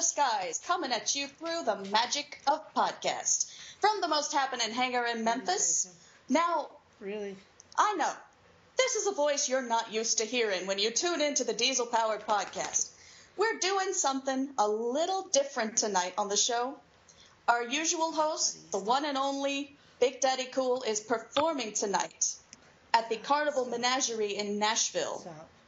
the skies, coming at you through the magic of podcast. From the most happening hangar in Memphis. Now, Really? I know. This is a voice you're not used to hearing when you tune into the Diesel Powered Podcast. We're doing something a little different tonight on the show. Our usual host, the one and only Big Daddy Cool, is performing tonight at the Carnival Menagerie in Nashville,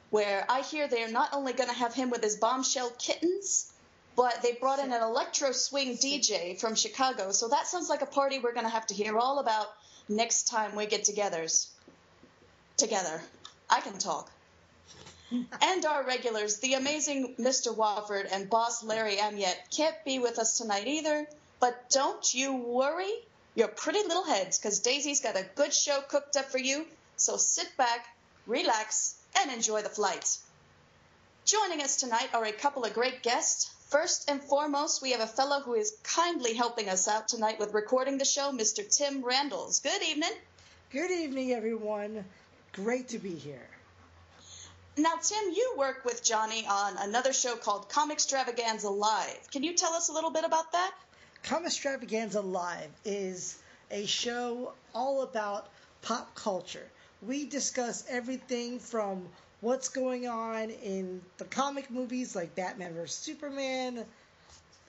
where I hear they're not only going to have him with his bombshell kittens, but they brought in an electro swing DJ from Chicago. So that sounds like a party we're going to have to hear all about next time we get togethers. Together. I can talk. and our regulars, the amazing Mr. Wofford and boss Larry Amiet, can't be with us tonight either. But don't you worry your pretty little heads, because Daisy's got a good show cooked up for you. So sit back, relax, and enjoy the flight. Joining us tonight are a couple of great guests. First and foremost, we have a fellow who is kindly helping us out tonight with recording the show, Mr. Tim Randles. Good evening. Good evening, everyone. Great to be here. Now, Tim, you work with Johnny on another show called Comixstravaganza Live. Can you tell us a little bit about that? Comixstravaganza Live is a show all about pop culture. We discuss everything from what's going on in the comic movies like Batman vs. Superman,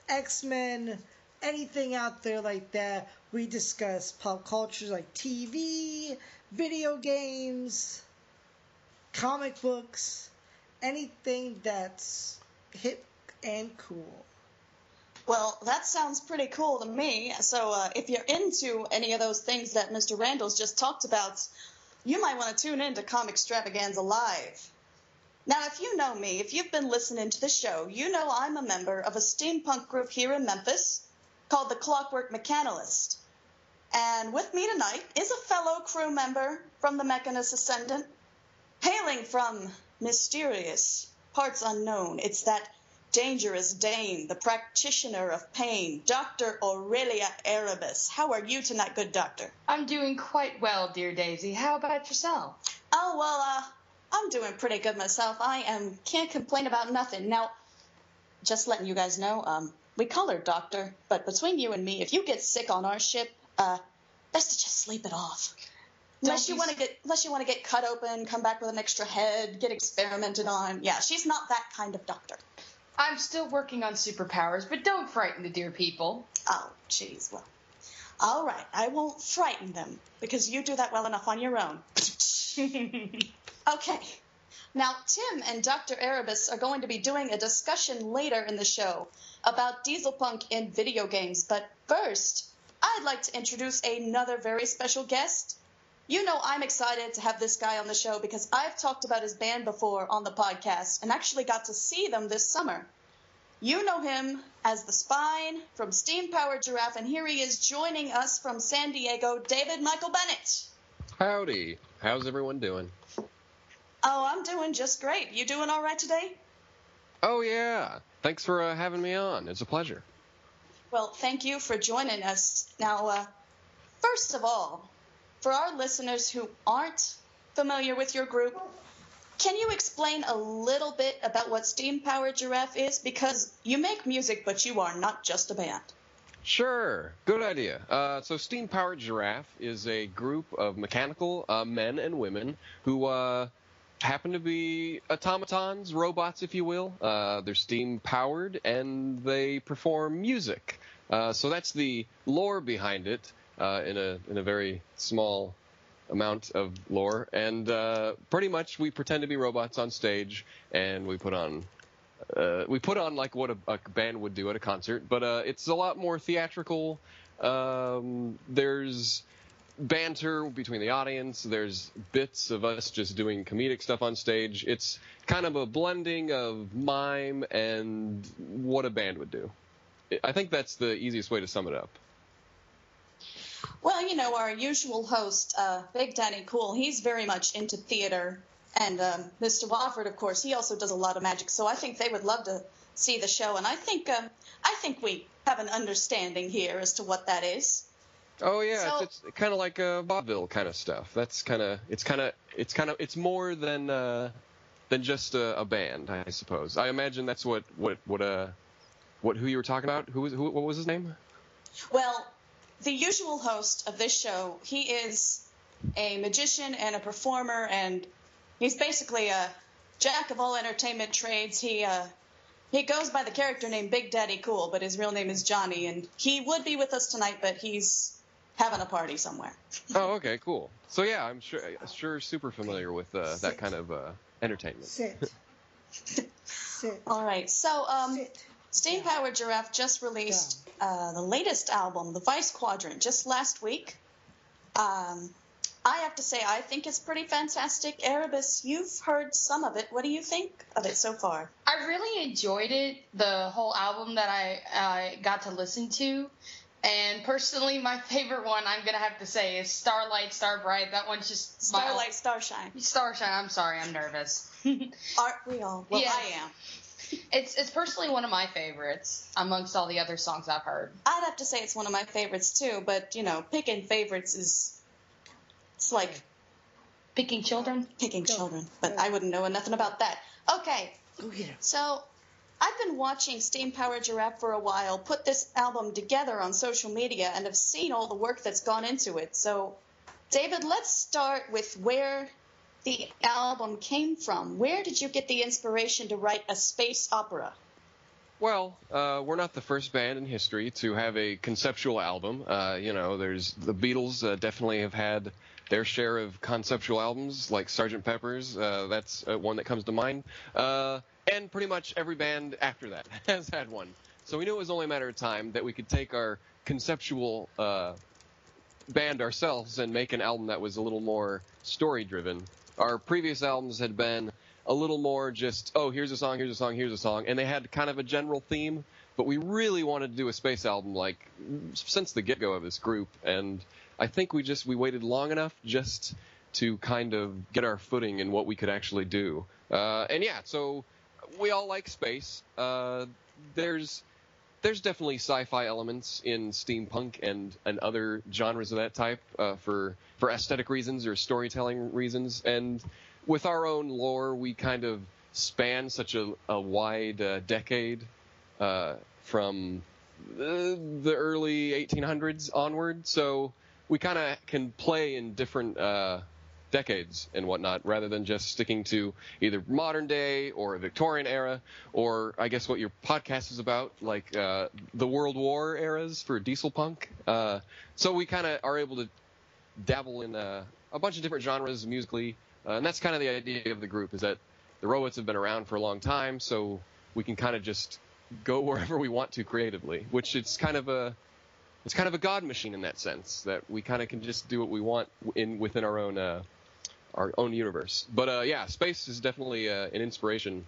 X Men, anything out there like that. We discuss pop culture like TV, video games, comic books, anything that's hip and cool. Well, that sounds pretty cool to me. So, uh, if you're into any of those things that Mr. Randles just talked about, you might want to tune in to Comixstravaganza Live. Now, if you know me, if you've been listening to the show, you know I'm a member of a steampunk group here in Memphis called the Clockwork Mechanalist. And with me tonight is a fellow crew member from the Mechanist Ascendant, hailing from mysterious parts unknown. It's that dangerous dame, the practitioner of pain, Dr. Aurelia Erebus. How are you tonight, good doctor? I'm doing quite well, dear Daisy. How about yourself? Oh, well, uh, I'm doing pretty good myself. I am, can't complain about nothing. Now, just letting you guys know, um, we call her doctor, but between you and me, if you get sick on our ship, uh, best to just sleep it off. Unless you want to get, unless you want to get cut open, come back with an extra head, get experimented on. Yeah, she's not that kind of doctor. I'm still working on superpowers, but don't frighten the dear people. Oh, jeez. Well, all right. I won't frighten them because you do that well enough on your own. okay. Now, Tim and Dr. Erebus are going to be doing a discussion later in the show about dieselpunk in video games. But first, I'd like to introduce another very special guest. You know, I'm excited to have this guy on the show because I've talked about his band before on the podcast and actually got to see them this summer. You know him as the Spine from Steam Powered Giraffe, and here he is joining us from San Diego, David Michael Bennett. Howdy. How's everyone doing? Oh, I'm doing just great. You doing all right today? Oh, yeah. Thanks for uh, having me on. It's a pleasure. Well, thank you for joining us. Now, uh, first of all, for our listeners who aren't familiar with your group, can you explain a little bit about what Steam Powered Giraffe is? Because you make music, but you are not just a band. Sure. Good idea. Uh, so, Steam Powered Giraffe is a group of mechanical uh, men and women who uh, happen to be automatons, robots, if you will. Uh, they're steam powered and they perform music. Uh, so, that's the lore behind it uh, in, a, in a very small amount of lore. And uh, pretty much we pretend to be robots on stage and we put on uh, we put on like what a, a band would do at a concert, but uh, it's a lot more theatrical. Um, there's banter between the audience. There's bits of us just doing comedic stuff on stage. It's kind of a blending of mime and what a band would do. I think that's the easiest way to sum it up. Well, you know, our usual host, uh, Big Daddy Cool, he's very much into theater. And um, Mr. Wofford, of course, he also does a lot of magic. So I think they would love to see the show. And I think, um, I think we have an understanding here as to what that is. Oh yeah, So- it's, it's kind of like a vaudeville kind of stuff. That's kind of it's kind of it's kind of it's more than uh, than just a, a band, I suppose. I imagine that's what what what uh what who you were talking about. Who was who? What was his name? Well, the usual host of this show, he is a magician and a performer, and he's basically a jack of all entertainment trades. He uh, he goes by the character name Big Daddy Cool, but his real name is Johnny, and he would be with us tonight, but he's having a party somewhere. Oh, okay, cool. So yeah, I'm sure sure super familiar with uh, that kind of uh, entertainment. Sit. Sit. All right, so um, Sit. Steam Powered Giraffe just released uh, the latest album, The Vice Quadrant, just last week. Um, I have to say, I think it's pretty fantastic. Erebus, you've heard some of it. What do you think of it so far? I really enjoyed it, the whole album that I uh, got to listen to. And personally, my favorite one, I'm gonna have to say, is Starlight, Starbright. That one's just my- Starlight, Starshine. Starshine. I'm sorry, I'm nervous. Aren't we all? Well, Yeah. I am. It's it's personally one of my favorites amongst all the other songs I've heard. I'd have to say it's one of my favorites too, but you know, picking favorites is it's like Picking Children. picking Go. children, but Go. I wouldn't know nothing about that. Okay, Go get him. so I've been watching Steam Powered Giraffe for a while, put this album together on social media, and have seen all the work that's gone into it. So, David, let's start with where the album came from. Where did you get the inspiration to write a space opera? Well, uh, we're not the first band in history to have a conceptual album. Uh, you know, there's the Beatles uh, definitely have had their share of conceptual albums, like Sgt. Pepper's. Uh, that's uh, one that comes to mind. Uh, and pretty much every band after that has had one. So we knew it was only a matter of time that we could take our conceptual band ourselves and make an album that was a little more story driven. Our previous albums had been a little more just, oh, here's a song, here's a song, here's a song, and they had kind of a general theme. But we really wanted to do a space album, like since the get-go of this group, and I think we just we waited long enough just to kind of get our footing in what we could actually do. Uh, and yeah, so we all like space. Uh, there's there's definitely sci-fi elements in steampunk and, and other genres of that type uh, for for aesthetic reasons or storytelling reasons. And with our own lore, we kind of span such a, a wide uh, decade uh, from the, the early 1800s onward. So we kind of can play in different uh, decades and whatnot, rather than just sticking to either modern day or Victorian era, or I guess what your podcast is about, like uh, the World War eras for diesel punk. Uh, so we kind of are able to dabble in uh, a bunch of different genres musically, uh, and that's kind of the idea of the group is that the robots have been around for a long time, so we can kind of just go wherever we want to creatively, which it's kind of a it's kind of a god machine in that sense that we kind of can just do what we want in within our own uh, our own universe. But uh, yeah, space is definitely uh, an inspiration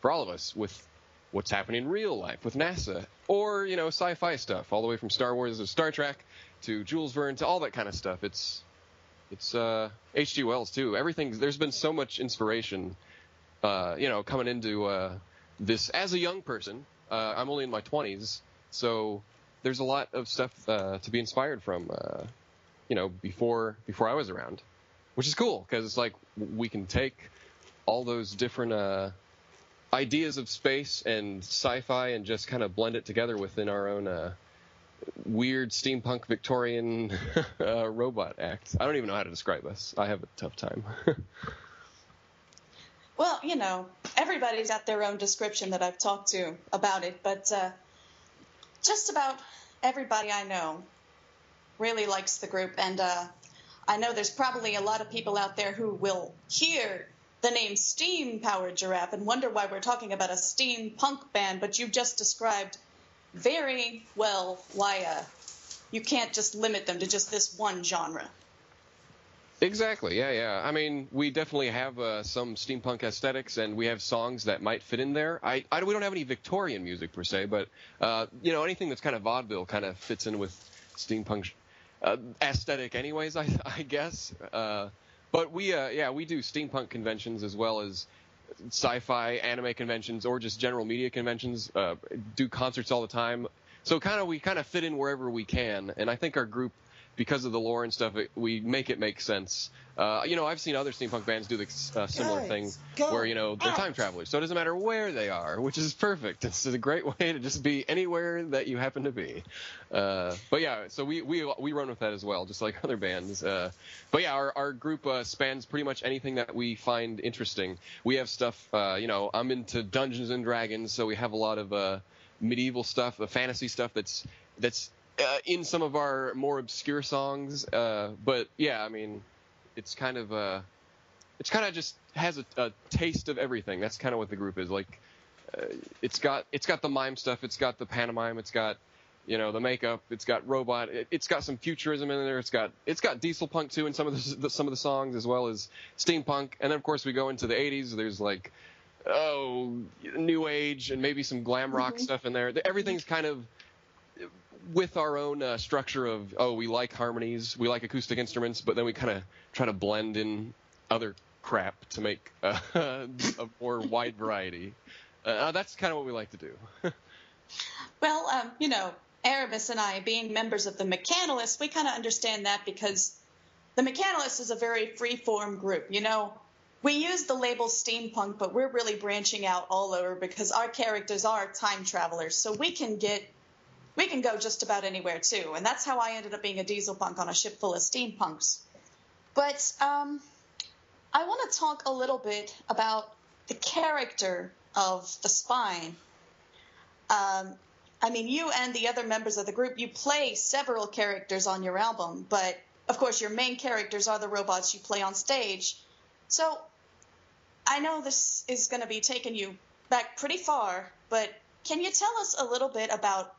for all of us with what's happening in real life with NASA or you know sci-fi stuff, all the way from Star Wars to Star Trek to Jules Verne to all that kind of stuff. It's it's uh, H.G. Wells too. Everything there's been so much inspiration, uh, you know, coming into uh, this as a young person. Uh, I'm only in my 20s, so there's a lot of stuff uh, to be inspired from, uh, you know, before before I was around, which is cool because it's like we can take all those different uh, ideas of space and sci-fi and just kind of blend it together within our own uh, weird steampunk Victorian uh, robot act. I don't even know how to describe us. I have a tough time. Well, you know, everybody's got their own description that I've talked to about it, but uh, just about everybody I know really likes the group, and uh, I know there's probably a lot of people out there who will hear the name Steam Powered Giraffe and wonder why we're talking about a steampunk band, but you just described very well why uh, you can't just limit them to just this one genre. Exactly. Yeah, yeah. I mean, we definitely have uh, some steampunk aesthetics, and we have songs that might fit in there. I, I we don't have any Victorian music per se, but uh, you know, anything that's kind of vaudeville kind of fits in with steampunk uh, aesthetic, anyways. I, I guess. Uh, but we, uh, yeah, we do steampunk conventions as well as sci-fi anime conventions or just general media conventions. Uh, do concerts all the time. So kind of we kind of fit in wherever we can, and I think our group because of the lore and stuff, it, we make it make sense. Uh, you know, I've seen other steampunk bands do the uh, similar Guys, thing where you know they're out. time travelers, so it doesn't matter where they are, which is perfect. It's a great way to just be anywhere that you happen to be. Uh, but yeah, so we, we we run with that as well, just like other bands. Uh, but yeah, our our group uh, spans pretty much anything that we find interesting. We have stuff, uh, you know, I'm into Dungeons and Dragons, so we have a lot of uh, medieval stuff, the fantasy stuff that's that's uh, in some of our more obscure songs. Uh, but yeah, I mean, it's kind of uh, it's kind of just has a, a taste of everything. That's kind of what the group is like. Uh, it's got it's got the mime stuff. It's got the pantomime. It's got you know the makeup. It's got robot. It, it's got some futurism in there. It's got it's got diesel punk too in some of the, some of the songs as well as steampunk. And then of course we go into the 80s. There's like oh new age and maybe some glam rock Mhm. stuff in there. Everything's kind of with our own uh, structure of oh we like harmonies, we like acoustic instruments, but then we kind of try to blend in other crap to make uh, a more wide variety. Uh, that's kind of what we like to do. Well, um, you know, Aramis and I, being members of the Mechanalists, we kind of understand that because the Mechanalists is a very free-form group. You know, we use the label steampunk, but we're really branching out all over because our characters are time travelers, so we can get we can go just about anywhere too. And that's how I ended up being a diesel punk on a ship full of steampunks. But um, I want to talk a little bit about the character of the spine. Um, I mean, you and the other members of the group, you play several characters on your album, but of course, your main characters are the robots you play on stage. So I know this is going to be taking you back pretty far, but can you tell us a little bit about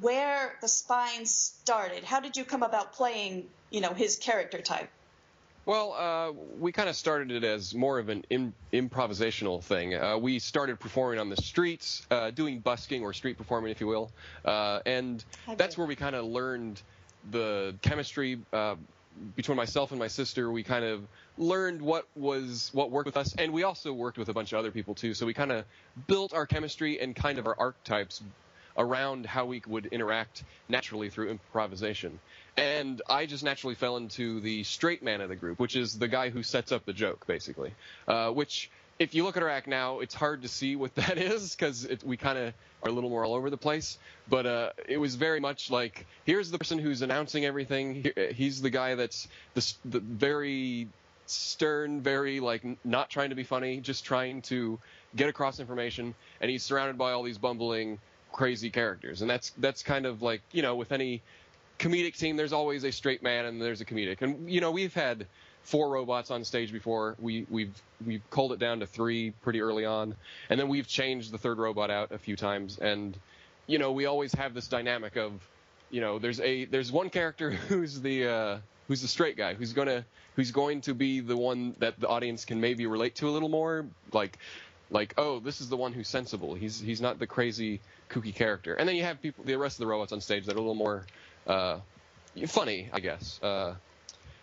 where the spine started? How did you come about playing, you know, his character type? Well, uh, we kind of started it as more of an Im- improvisational thing. Uh, we started performing on the streets, uh, doing busking or street performing, if you will, uh, and that's where we kind of learned the chemistry uh, between myself and my sister. We kind of learned what was what worked with us, and we also worked with a bunch of other people too. So we kind of built our chemistry and kind of our archetypes around how we would interact naturally through improvisation. And I just naturally fell into the straight man of the group, which is the guy who sets up the joke, basically. Uh, which, if you look at our act now, it's hard to see what that is because we kind of are a little more all over the place. But uh, it was very much like here's the person who's announcing everything. Here- He's the guy that's the, the very stern, very like not trying to be funny, just trying to get across information. And he's surrounded by all these bumbling, crazy characters. And that's that's kind of like you know with any comedic team, there's always a straight man and there's a comedic. And you know, we've had four robots on stage before. We we've we've culled it down to three pretty early on, and then we've changed the third robot out a few times. And you know, we always have this dynamic of, you know, there's a there's one character who's the uh, who's the straight guy who's gonna who's going to be the one that the audience can maybe relate to a little more, like like oh this is the one who's sensible. He's he's not the crazy kooky character. And then you have people the rest of the robots on stage that are a little more uh, funny i guess. Uh,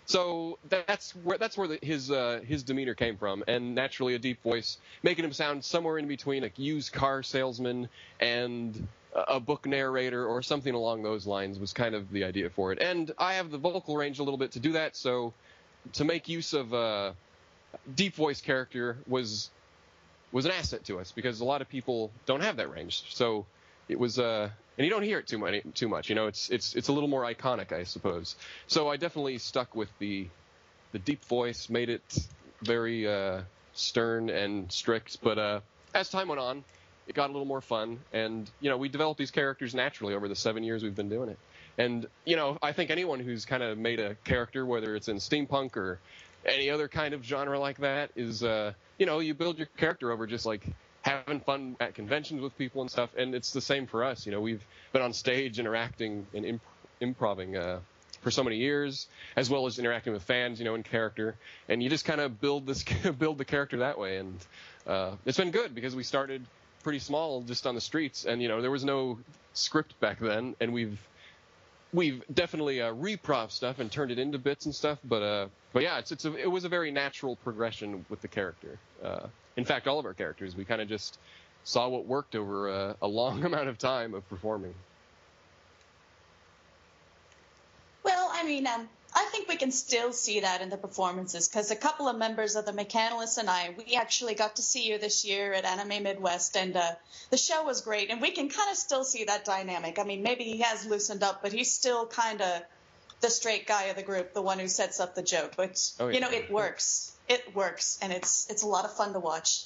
so that's where that's where the, his uh, his demeanor came from. And naturally a deep voice making him sound somewhere in between a used car salesman and a a book narrator or something along those lines was kind of the idea for it. And i have the vocal range a little bit to do that. So to make use of a deep voice character was was an asset to us because a lot of people don't have that range. So it was, uh, and you don't hear it too much. Too much, you know. It's it's it's a little more iconic, I suppose. So I definitely stuck with the the deep voice, made it very uh, stern and strict. But uh, as time went on, it got a little more fun, and you know, we developed these characters naturally over the seven years we've been doing it. And you know, I think anyone who's kind of made a character, whether it's in steampunk or any other kind of genre like that, is uh, you know, you build your character over just like having fun at conventions with people and stuff. And it's the same for us. You know, we've been on stage interacting and imp- improving uh, for so many years, as well as interacting with fans, you know, in character. And you just kind of build this build the character that way. And uh, it's been good because we started pretty small, just on the streets, and you know, there was no script back then, and we've we've definitely uh, reprov stuff and turned it into bits and stuff. But uh, but yeah, it's it's a, it was a very natural progression with the character. Uh, in fact, all of our characters, we kind of just saw what worked over a, a long amount of time of performing. Well, I mean, um, I think we can still see that in the performances because a couple of members of the Mechanalists and I, we actually got to see you this year at Anime Midwest, and uh, the show was great. And we can kind of still see that dynamic. I mean, maybe he has loosened up, but he's still kind of the straight guy of the group, the one who sets up the joke. But Oh, yeah. you know, it works. It works, and it's it's a lot of fun to watch.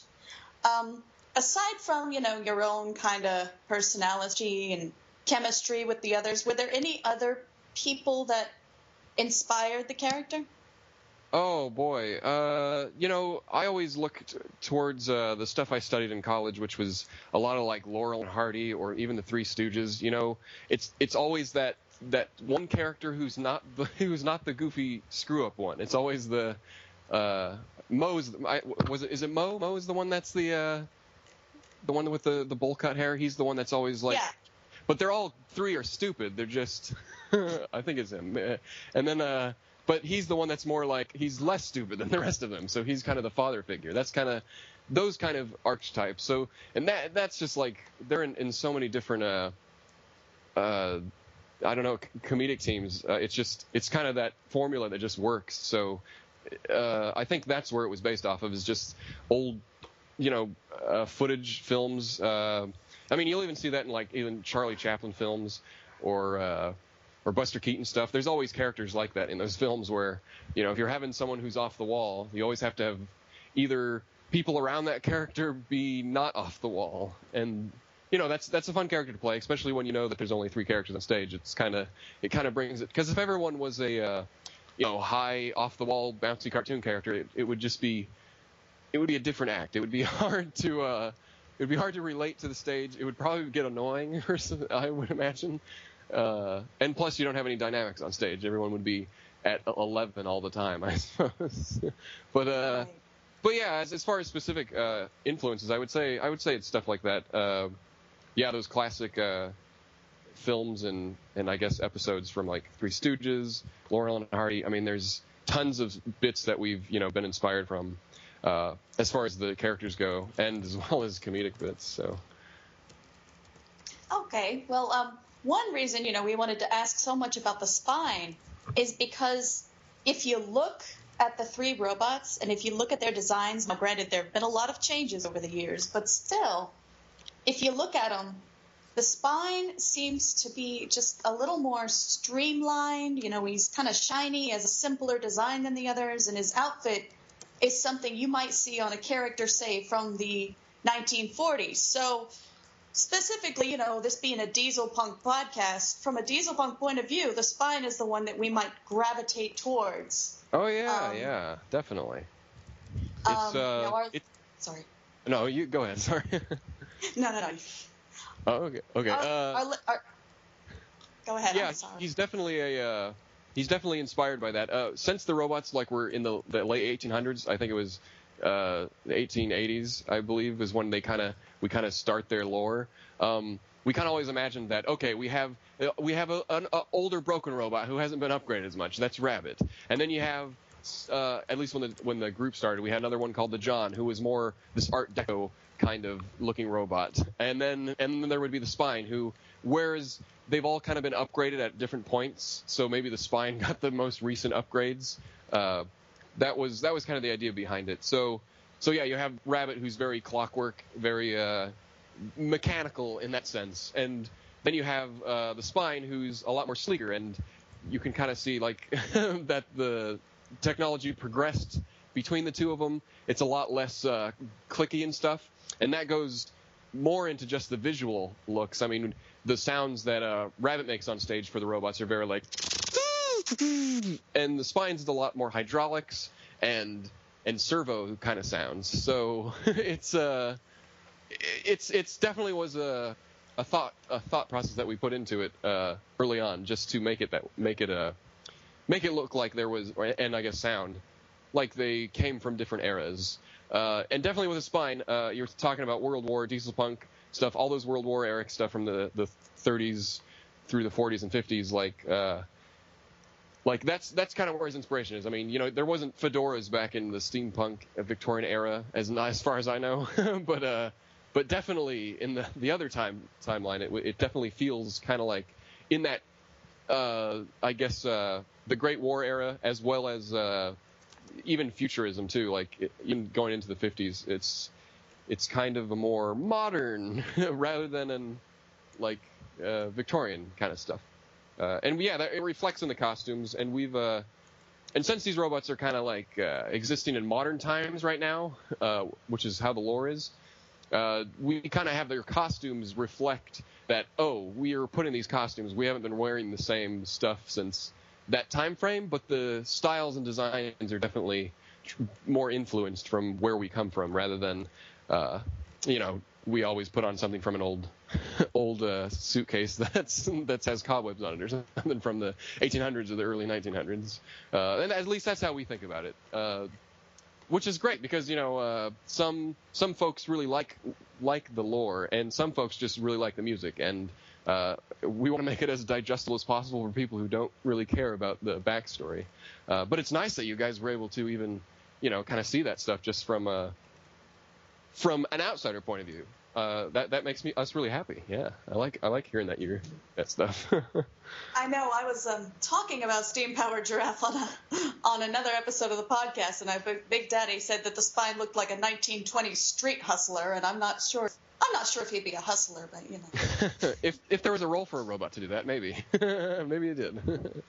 Um, aside from you know your own kind of personality and chemistry with the others, were there any other people that inspired the character? Oh boy, uh, you know, I always look t- towards uh, the stuff I studied in college, which was a lot of like Laurel and Hardy, or even the Three Stooges. You know, it's it's always that that one character who's not the who's not the goofy screw up one. It's always the uh, Moe's. I, was it is it Moe? Moe is the one that's the uh, the one with the the bowl cut hair. He's the one that's always like yeah. but they're all three are stupid. They're just, I think it's him. Uh, And then, uh, but he's the one that's more like he's less stupid than the rest of them. So he's kind of the father figure. That's kind of those kind of archetypes. So and that that's just like they're in, in so many different, uh, uh, I don't know, comedic teams. Uh, it's just it's kind of that formula that just works. So uh, I think that's where it was based off of is just old, you know, uh, footage films. Uh, I mean, you'll even see that in like even Charlie Chaplin films or uh, or Buster Keaton stuff. There's always characters like that in those films where you know if you're having someone who's off the wall, you always have to have either people around that character be not off the wall. And you know that's that's a fun character to play especially when you know that there's only three characters on stage. It's kind of it kind of brings it because if everyone was a uh, you know high off the wall bouncy cartoon character it, it would just be it would be a different act. It would be hard to uh it would be hard to relate to the stage. It would probably get annoying i would imagine uh and plus you don't have any dynamics on stage everyone would be at 11 all the time i suppose but uh but yeah, as, as far as specific uh, influences, I would say I would say it's stuff like that. Uh, yeah, those classic uh, films and and I guess episodes from like Three Stooges, Laurel and Hardy. I mean, there's tons of bits that we've you know been inspired from uh, as far as the characters go, and as well as comedic bits. So Okay, well, um, one reason you know we wanted to ask so much about the spine is because if you look at the three robots and if you look at their designs, now granted there have been a lot of changes over the years, but still, if you look at them, the spine seems to be just a little more streamlined. You know, he's kind of shiny, has a simpler design than the others, and his outfit is something you might see on a character, say, from the 1940s. So, specifically, you know, this being a diesel punk podcast, from a diesel punk point of view, the spine is the one that we might gravitate towards. oh yeah, Um, yeah, definitely. It's Um, uh, our- it, Sorry. no, you go ahead. Sorry. No, no, no. oh, okay, okay. Our- uh, our our- go ahead. yeah, he's definitely a uh, he's definitely inspired by that. Uh, since the robots like were in the, the late 1800s, I think it was uh, the 1880s, I believe, is when they kind of we kind of start their lore. Um, we kind of always imagined that okay, we have we have a, an a older broken robot who hasn't been upgraded as much. That's Rabbit, and then you have uh, at least when the when the group started, we had another one called the John, who was more this Art Deco kind of looking robot, and then and then there would be the Spine, who whereas they've all kind of been upgraded at different points, so maybe the Spine got the most recent upgrades. Uh, that was that was kind of the idea behind it. So so yeah, you have Rabbit, who's very clockwork, very uh, mechanical in that sense, and then you have uh, the Spine, who's a lot more sleeker, and you can kind of see like that the technology progressed between the two of them. It's a lot less uh, clicky and stuff, and that goes more into just the visual looks. I mean, the sounds that uh, Rabbit makes on stage for the robots are very like, and the Spine's is a lot more hydraulics and and servo kind of sounds. So it's uh, it's it's definitely was a a thought a thought process that we put into it uh, early on just to make it that make it a make it look like there was and I guess sound like they came from different eras. Uh, and definitely with a spine, uh, you're talking about World War, diesel punk stuff, all those World War Eric stuff from the, the 30s through the 40s and 50s. Like, uh, like that's that's kind of where his inspiration is. I mean, you know, there wasn't fedoras back in the steampunk uh, Victorian era, as as far as I know, but uh, but definitely in the the other time timeline, it it definitely feels kind of like in that uh, I guess uh, the Great War era as well as uh, even futurism too. Like it, even going into the 50s, it's it's kind of a more modern rather than an like uh, Victorian kind of stuff. Uh, and yeah, that, it reflects in the costumes, and we've uh, and since these robots are kind of like uh, existing in modern times right now, uh, which is how the lore is, uh, we kind of have their costumes reflect that. Oh, we are putting these costumes. We haven't been wearing the same stuff since that time frame, but the styles and designs are definitely more influenced from where we come from rather than, uh, you know, we always put on something from an old old uh, suitcase that's that has cobwebs on it or something from the 1800s or the early 1900s. Uh, and at least that's how we think about it. Uh, which is great because you know uh, some some folks really like like the lore and some folks just really like the music and uh, we want to make it as digestible as possible for people who don't really care about the backstory. Uh, but it's nice that you guys were able to even you know kind of see that stuff just from a from an outsider point of view. Uh, that that makes me us really happy. Yeah, I like I like hearing that you that stuff. I know. I was um, talking about steam powered giraffe on a, on another episode of the podcast, and I Big Daddy said that the spine looked like a 1920s street hustler, and I'm not sure. I'm not sure if he'd be a hustler, but you know. if if there was a role for a robot to do that, maybe maybe it did.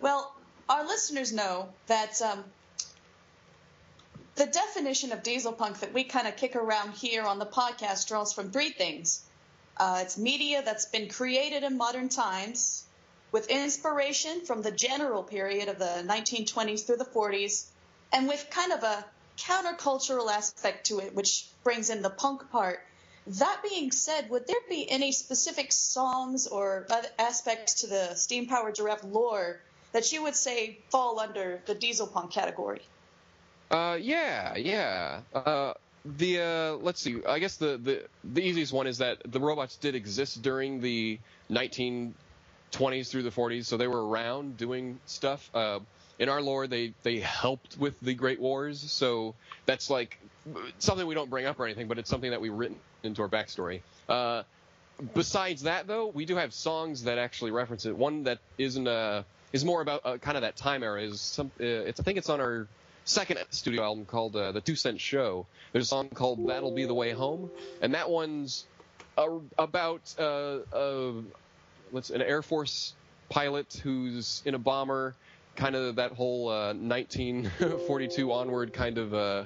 well, our listeners know that um, the definition of diesel punk that we kind of kick around here on the podcast draws from three things. Uh, it's media that's been created in modern times with inspiration from the general period of the 1920s through the 40s, and with kind of a countercultural aspect to it, which brings in the punk part. That being said, would there be any specific songs or aspects to the steam powered giraffe lore that you would say fall under the diesel punk category? Uh, yeah, yeah. Uh, the uh, let's see. I guess the, the the easiest one is that the robots did exist during the 1920s through the 40s, so they were around doing stuff. Uh, in our lore, they they helped with the Great Wars, so that's like something we don't bring up or anything, but it's something that we've written into our backstory. Uh, besides that, though, we do have songs that actually reference it. One that isn't uh is more about uh, kind of that time era is some. Uh, it's I think it's on our second studio album called uh, The Two Cent Show. There's a song called That'll Be the Way Home, and that one's a, about uh, uh, what's an Air Force pilot who's in a bomber, kind of that whole 1942 uh, onward kind of uh,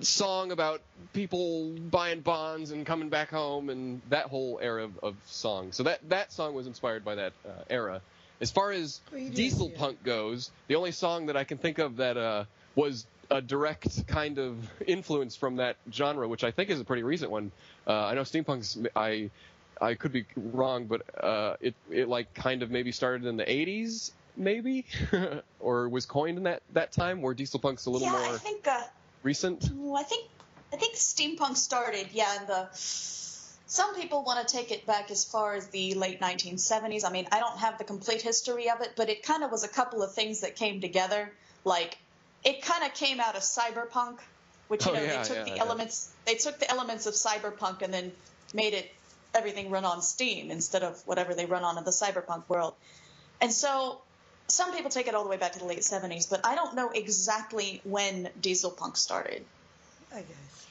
song about people buying bonds and coming back home and that whole era of, of song. So that that song was inspired by that uh, era. As far as diesel punk goes, the only song that I can think of that uh, was a direct kind of influence from that genre, which I think is a pretty recent one. Uh, I know steampunk's I I could be wrong, but uh, it it like kind of maybe started in the 80s, maybe, or was coined in that that time, where diesel punk's a little yeah, more I think, uh, recent. I think I think steampunk started, yeah, in the some people want to take it back as far as the late 1970s. I mean, I don't have the complete history of it, but it kind of was a couple of things that came together. Like, it kind of came out of cyberpunk, which you oh, know yeah, they took yeah, the yeah. elements they took the elements of cyberpunk and then made it everything run on Steam instead of whatever they run on in the cyberpunk world. And so some people take it all the way back to the late 70s, but I don't know exactly when diesel punk started. I guess.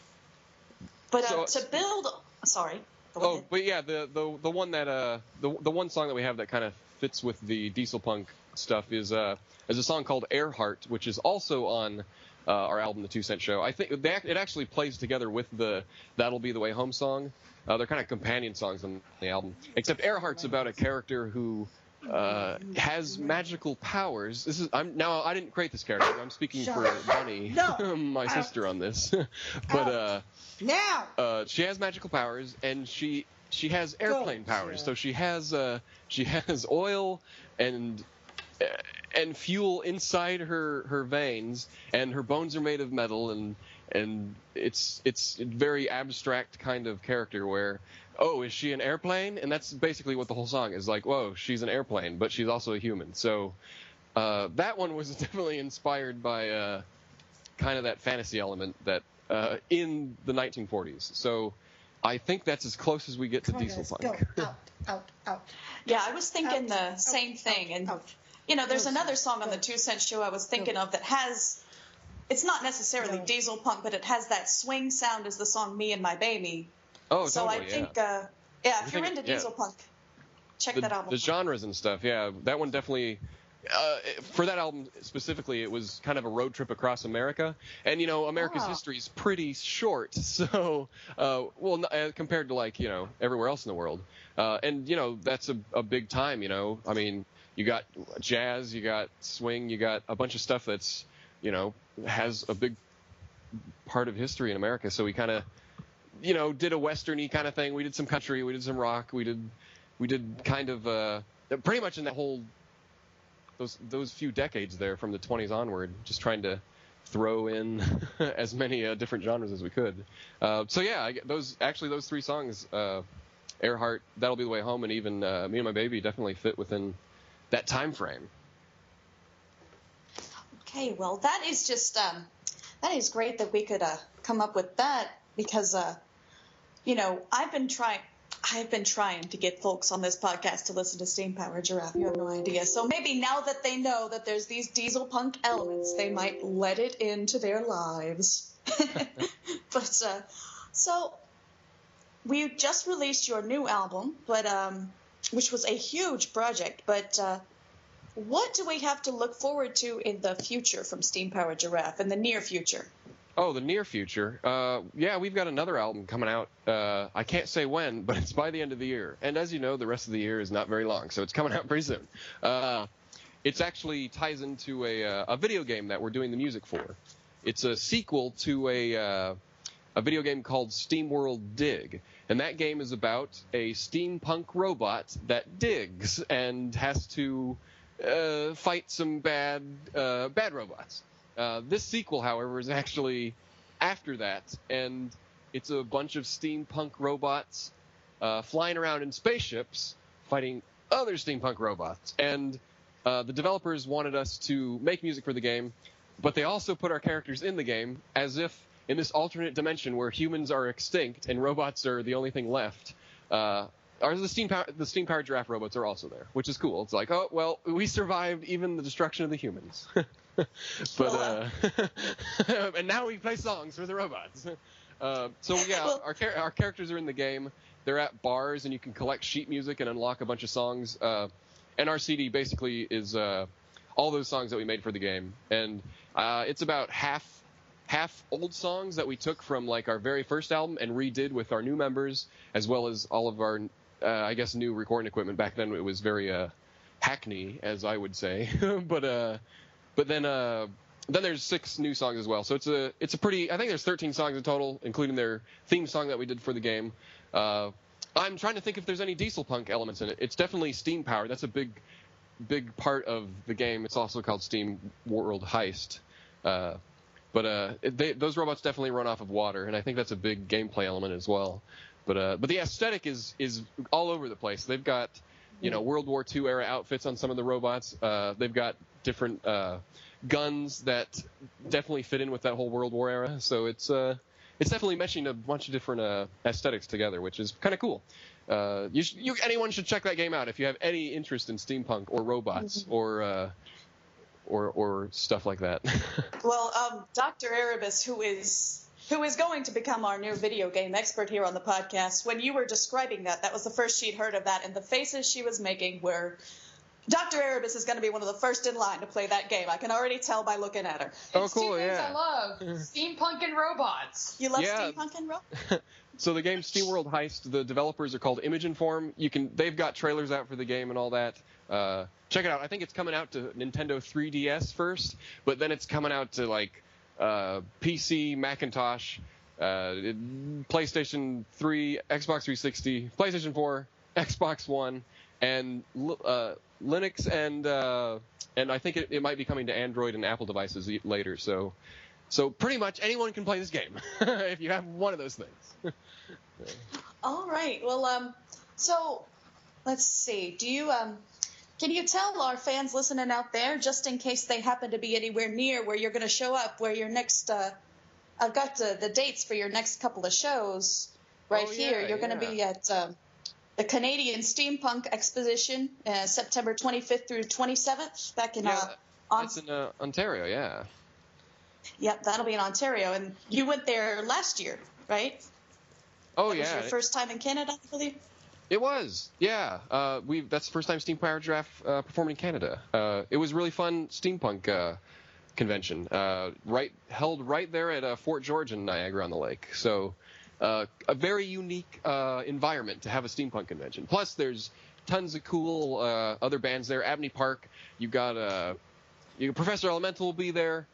But uh, so, to build Sorry. Oh, but yeah, the the the one that uh the the one song that we have that kind of fits with the diesel punk stuff is uh is a song called Earhart, which is also on uh, our album, The Two Cent Show. I think they, it actually plays together with the That'll Be the Way Home song. Uh, they're kind of companion songs on the album. Except Earhart's about a character who uh, has magical powers. This is I'm now I didn't create this character. I'm speaking Shut for Bunny, no. my sister, on this. but uh, now uh, she has magical powers, and she she has airplane Go. powers. Yeah. So she has uh, she has oil and uh, and fuel inside her her veins, and her bones are made of metal, and and it's it's a very abstract kind of character where oh, is she an airplane? And that's basically what the whole song is like. Whoa, she's an airplane, but she's also a human. So uh, that one was definitely inspired by uh, kind of that fantasy element that uh, in the 1940s. So I think that's as close as we get to Come diesel guys, punk. go out, out, out. Yeah, I was thinking Ouch, the ouch, same thing, ouch, and ouch. you know, there's Go, another song on the Two Cent Show I was thinking Go. of that has. It's not necessarily No. diesel punk, but it has that swing sound as the song "Me and My Baby." Oh, so totally. I yeah. think, uh, yeah, if You you're think- into yeah. diesel punk, check the, that album. the genres and stuff. Yeah, that one definitely. Uh, for that album specifically, it was kind of a road trip across America, and you know America's Ah. history is pretty short. So, uh, well, uh, compared to like you know everywhere else in the world, uh, and you know that's a, a big time. You know, I mean, you got jazz, you got swing, you got a bunch of stuff that's you know has a big part of history in America. So we kind of you know did a westerny kind of thing. We did some country, we did some rock, we did we did kind of uh, pretty much in that whole those those few decades there from the 20s onward, just trying to throw in as many uh, different genres as we could. Uh, so yeah, those actually those three songs, uh, Earhart, That'll Be the Way Home, and even uh, Me and My Baby definitely fit within that time frame. Okay, well, that is just um, that is great that we could uh, come up with that because uh, you know I've been trying. I've been trying to get folks on this podcast to listen to Steam Power Giraffe. You have no idea. So maybe now that they know that there's these diesel punk elements, they might let it into their lives. but uh, so we just released your new album, but um, which was a huge project. But uh, what do we have to look forward to in the future from Steam Power Giraffe in the near future? Oh, the near future. Uh, yeah, we've got another album coming out. Uh, I can't say when, but it's by the end of the year. And as you know, the rest of the year is not very long, so it's coming out pretty soon. Uh, it's actually ties into a, uh, a video game that we're doing the music for. It's a sequel to a uh, a video game called SteamWorld Dig, and that game is about a steampunk robot that digs and has to uh, fight some bad bad robots. Uh, this sequel, however, is actually after that, and it's a bunch of steampunk robots uh, flying around in spaceships fighting other steampunk robots. And uh, the developers wanted us to make music for the game, but they also put our characters in the game as if in this alternate dimension where humans are extinct and robots are the only thing left. Uh, are the steam power, the steam powered giraffe robots are also there, which is cool. It's like, oh well, we survived even the destruction of the humans. but uh, and now we play songs for the robots. Uh, so yeah, Well- our char- our characters are in the game. They're at bars, and you can collect sheet music and unlock a bunch of songs. Uh, and our CD basically is uh, all those songs that we made for the game, and uh, it's about half half old songs that we took from like our very first album and redid with our new members, as well as all of our uh, I guess new recording equipment. Back then it was very uh, hackney, as I would say, but uh, but then uh, then there's six new songs as well. So it's a it's a pretty I think there's 13 songs in total, including their theme song that we did for the game. Uh, I'm trying to think if there's any diesel punk elements in it. It's definitely steam powered. That's a big big part of the game. It's also called Steam World Heist. Uh, but uh, they, those robots definitely run off of water, and I think that's a big gameplay element as well. But uh, but the aesthetic is is all over the place. They've got you know World War II era outfits on some of the robots. Uh, they've got different uh, guns that definitely fit in with that whole World War era. So it's uh, it's definitely meshing a bunch of different uh, aesthetics together, which is kind of cool. Uh, you, should, you anyone should check that game out if you have any interest in steampunk or robots or uh, or or stuff like that. Well, um, Dr. Erebus, who is who is going to become our new video game expert here on the podcast, when you were describing that, that was the first she'd heard of that, and the faces she was making were. Dr. Erebus is going to be one of the first in line to play that game. I can already tell by looking at her. oh, It's cool! two things Yeah. I love: steampunk and robots. You love Yeah. steampunk and robots. So the game SteamWorld Heist, the developers are called Image & Form. You can they've got trailers out for the game and all that. Uh, check it out. I think it's coming out to Nintendo 3DS first, but then it's coming out to like uh, PC, Macintosh, uh, PlayStation 3, Xbox 360, PlayStation 4, Xbox One, and uh, Linux and uh, and I think it, it might be coming to Android and Apple devices later. So. So pretty much anyone can play this game if you have one of those things. All right. Well, um, so let's see. Do you um, can you tell our fans listening out there, just in case they happen to be anywhere near where you're going to show up, where your next uh, I've got the, the dates for your next couple of shows. right Oh, here. You're going to be at uh, the Canadian Steampunk Exposition, uh, September 25th through 27th, back in Yeah, uh, on. That's in uh, Ontario, yeah. Yep, that'll be in Ontario, and you went there last year, right? Oh That yeah, was your first time in Canada, I believe. It was, yeah. Uh, we that's the first time Steam Powered Giraffe uh, performed in Canada. Uh, it was really fun steampunk uh, convention, uh, right held right there at uh, Fort George in Niagara on the Lake. So uh, a very unique uh, environment to have a steampunk convention. Plus, there's tons of cool uh, other bands there. Abney Park, you've got uh, you, Professor Elemental will be there.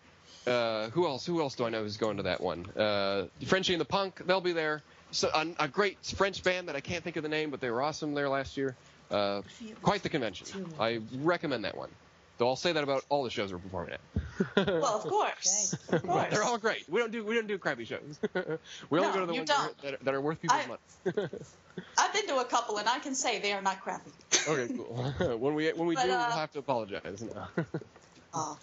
Uh, who else? Who else do I know who's going to that one? Uh, Frenchie and the Punk, they'll be there. So a, a great French band that I can't think of the name, but they were awesome there last year. Uh, quite the convention. I recommend that one. Though I'll say that about all the shows we're performing at. Well, of course, of course. They're all great. We don't do we don't do crappy shows. we only No, go to the ones that are, that, are, that are worth people's I- money. I've been to a couple, and I can say they are not crappy. okay, cool. when we when we But, do, uh, we'll have to apologize. No. Oh.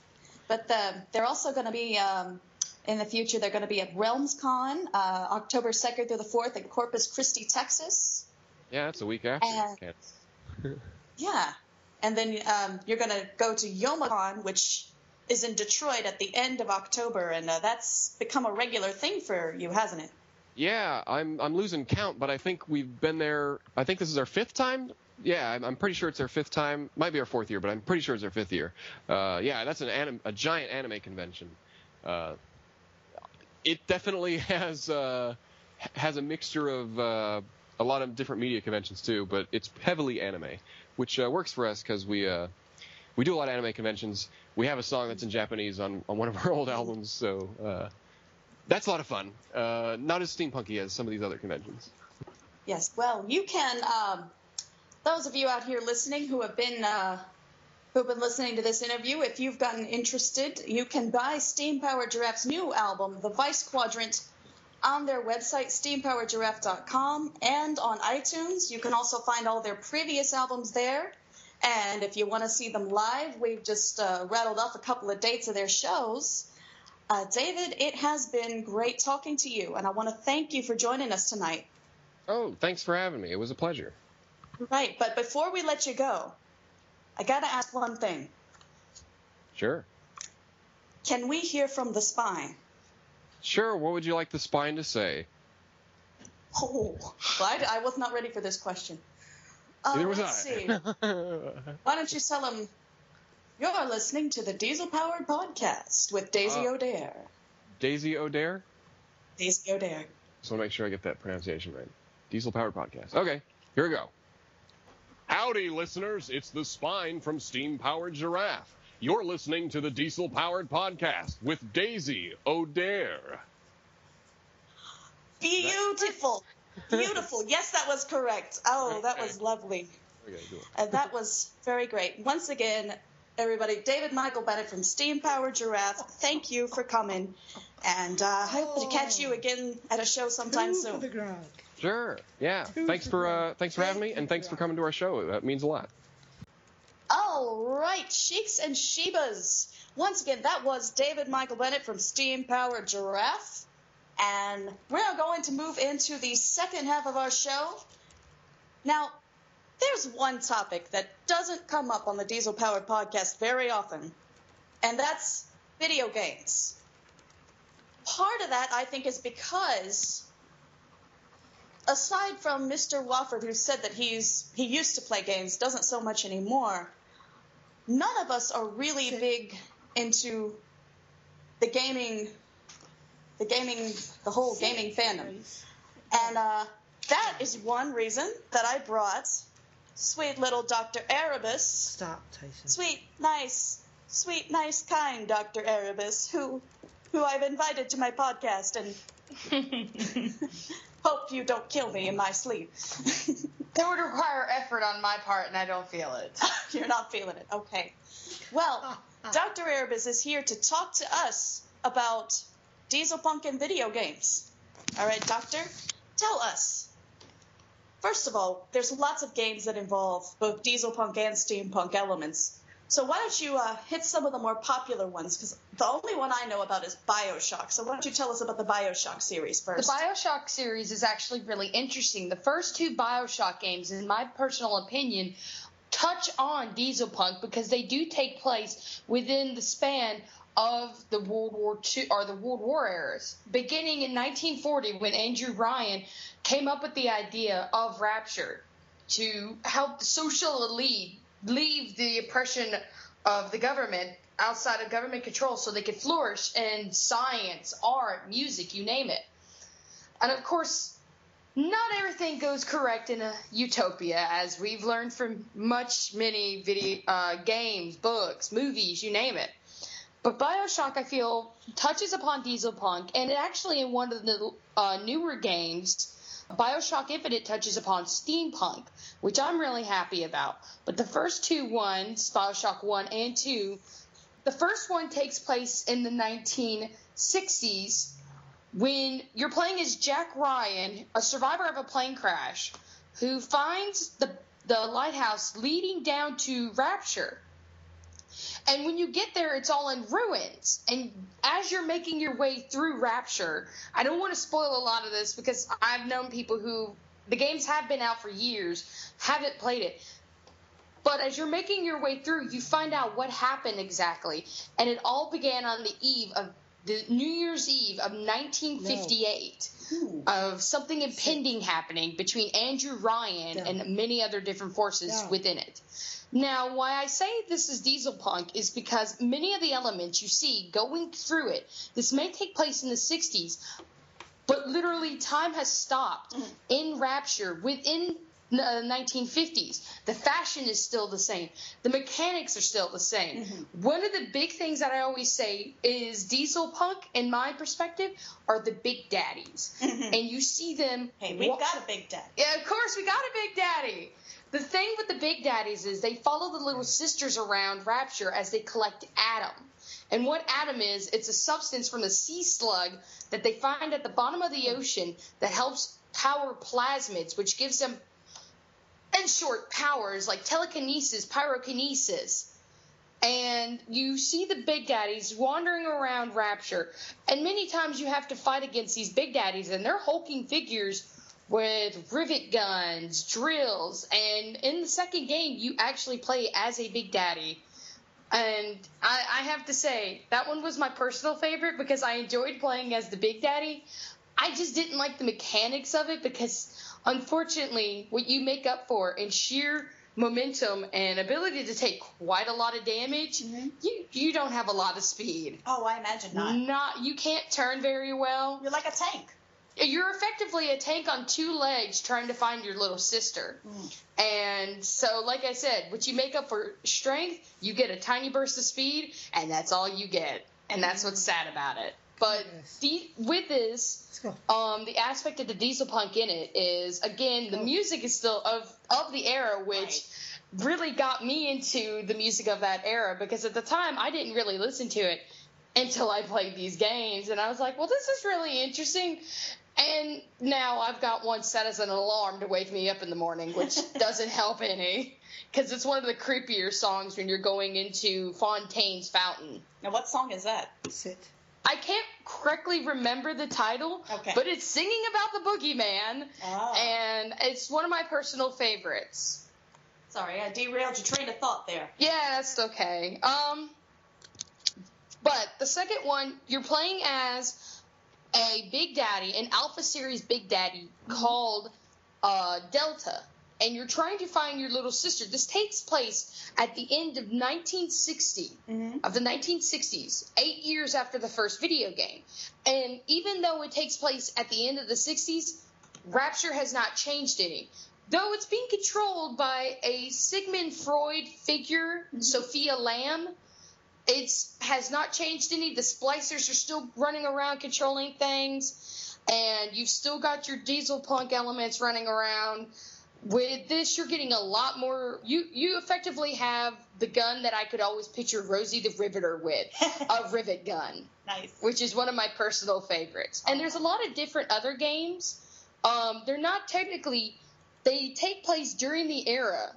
But the, they're also going to be um, in the future. They're going to be at RealmsCon, uh, October second through the fourth in Corpus Christi, Texas. yeah, it's a week after. And- Yeah, and then um, you're going to go to Youmacon, which is in Detroit at the end of October, and uh, that's become a regular thing for you, hasn't it? Yeah, I'm I'm losing count, but I think we've been there. I think this is our fifth time. Yeah, I'm, I'm pretty sure it's our fifth time. Might be our fourth year, but I'm pretty sure it's our fifth year. Uh, yeah, that's an anim- a giant anime convention. Uh, it definitely has uh, has a mixture of uh, a lot of different media conventions too, but it's heavily anime, which uh, works for us because we uh, we do a lot of anime conventions. We have a song that's in Japanese on, on one of our old albums, so uh, that's a lot of fun. Uh, not as steampunky as some of these other conventions. Yes. Well, you can. Um, those of you out here listening who have been uh, who have been listening to this interview, if you've gotten interested, you can buy Steam Powered Giraffe's new album, The Vice Quadrant, on their website, steampowergiraffe.com, and on iTunes. You can also find all their previous albums there. And if you want to see them live, we've just uh, rattled off a couple of dates of their shows. Uh, David, it has been great talking to you, and I want to thank you for joining us tonight. Oh, thanks for having me. It was a pleasure. Right, but before we let you go, I gotta ask one thing. Sure. Can we hear from the spine? Sure. What would you like the spine to say? Oh, well, I, I was not ready for this question. Uh, Neither was let's I. see. Why don't you tell them you're listening to the Diesel Powered Podcast with Daisy Uh, O'Dair. Daisy O'Dair. Daisy O'Dair. Just want to make sure I get that pronunciation right. Diesel Powered Podcast. Okay, here we go. Howdy, listeners. It's the spine from Steam Powered Giraffe. You're listening to the Diesel Powered Podcast with Daisy O'Dair. Beautiful. Beautiful. Yes, that was correct. Oh, that was lovely. And that was very great. Once again, everybody, David Michael Bennett from Steam Powered Giraffe, thank you for coming. And uh, I hope to catch you again at a show sometime Two for the soon. Sure. Yeah. Thanks for for uh, thanks for having me, and thanks for coming to our show. That means a lot. All right, Sheiks and Shebas. Once again, that was David Michael Bennett from Steam Powered Giraffe. And we're going to move into the second half of our show. Now, there's one topic that doesn't come up on the Diesel Powered podcast very often, and that's video games. Part of that, I think, is because aside from Mr. Wofford, who said that he's he used to play games, doesn't so much anymore, none of us are really big into the gaming, the gaming, the whole gaming fandom. And uh, that is one reason that I brought sweet little Dr. Erebus, Stop, Tyson. sweet, nice, sweet, nice, kind Dr. Erebus, who, who I've invited to my podcast and hope you don't kill me in my sleep. That would require effort on my part, and I don't feel it. You're not feeling it. Okay. Well, Dr. Erebus is here to talk to us about diesel punk and video games. All right, Doctor, tell us. First of all, there's lots of games that involve both diesel punk and steampunk elements. So why don't you uh, hit some of the more popular ones? Because the only one I know about is Bioshock. So why don't you tell us about the Bioshock series first? The Bioshock series is actually really interesting. The first two Bioshock games, in my personal opinion, touch on Diesel Punk because they do take place within the span of the World War II or the World War eras. Beginning in 1940, when Andrew Ryan came up with the idea of Rapture to help the social elite leave the oppression of the government outside of government control so they could flourish in science, art, music, you name it. And of course, not everything goes correct in a utopia, as we've learned from much, many video uh, games, books, movies, you name it. But Bioshock, I feel, touches upon Diesel Punk, and it actually in one of the uh, newer games, Bioshock Infinite touches upon steampunk, which I'm really happy about. But the first two ones, Bioshock 1 and 2, the first one takes place in the 1960s when you're playing as Jack Ryan, a survivor of a plane crash, who finds the, the lighthouse leading down to Rapture. And when you get there, it's all in ruins. And as you're making your way through Rapture, I don't want to spoil a lot of this because I've known people who the games have been out for years, haven't played it. But as you're making your way through, you find out what happened exactly. And it all began on the eve of the New Year's Eve of 1958 Ooh. of something impending happening between Andrew Ryan and many other different forces within it. Now, why I say this is diesel punk is because many of the elements you see going through it, this may take place in the 60s, but literally time has stopped Mhm. in Rapture within the 1950s. The fashion is still the same. The mechanics are still the same. Mhm. One of the big things that I always say is diesel punk, in my perspective, are the big daddies. Mhm. And you see them. Hey, we've wa- got a big daddy. yeah, of course, we got a big daddy. The thing with the big daddies is they follow the little sisters around Rapture as they collect ADAM. And what ADAM is, it's a substance from the sea slug that they find at the bottom of the ocean that helps power plasmids, which gives them, in short, powers like telekinesis, pyrokinesis. And you see the big daddies wandering around Rapture. And many times you have to fight against these big daddies, and they're hulking figures with rivet guns, drills, and in the second game, you actually play as a Big Daddy. And I, I have to say, that one was my personal favorite because I enjoyed playing as the Big Daddy. I just didn't like the mechanics of it because, unfortunately, what you make up for in sheer momentum and ability to take quite a lot of damage, Mhm. you you don't have a lot of speed. Oh, I imagine not. Not you can't turn very well. You're like a tank. You're effectively a tank on two legs trying to find your little sister. Mm. And so, like I said, what you make up for strength, you get a tiny burst of speed, and that's all you get. And that's what's sad about it. But the, with this, um, the aspect of the diesel punk in it is again the Oh. music is still of of the era, which Right. really got me into the music of that era because at the time I didn't really listen to it until I played these games, and I was like, well, this is really interesting. And now I've got one set as an alarm to wake me up in the morning, which doesn't help any. Because it's one of the creepier songs when you're going into Fontaine's Fountain. Now, what song is that? Sit. I can't correctly remember the title, Okay. but it's singing about the boogeyman, Oh. and it's one of my personal favorites. Sorry, I derailed your train of thought there. Yeah, that's okay. Um, but the second one, you're playing as a Big Daddy, an Alpha Series Big Daddy called uh, Delta, and you're trying to find your little sister. This takes place at the end of 1960 Mm-hmm. of the 1960s, eight years after the first video game. And even though it takes place at the end of the 60s, Rapture has not changed any. Though it's being controlled by a Sigmund Freud figure, Sophia Lamb, it has not changed any. The splicers are still running around controlling things, and you've still got your diesel punk elements running around. With this, you're getting a lot more. You you effectively have the gun that I could always picture Rosie the Riveter with, a rivet gun, nice. which is one of my personal favorites. And there's a lot of different other games. Um, they're not technically. They take place during the era,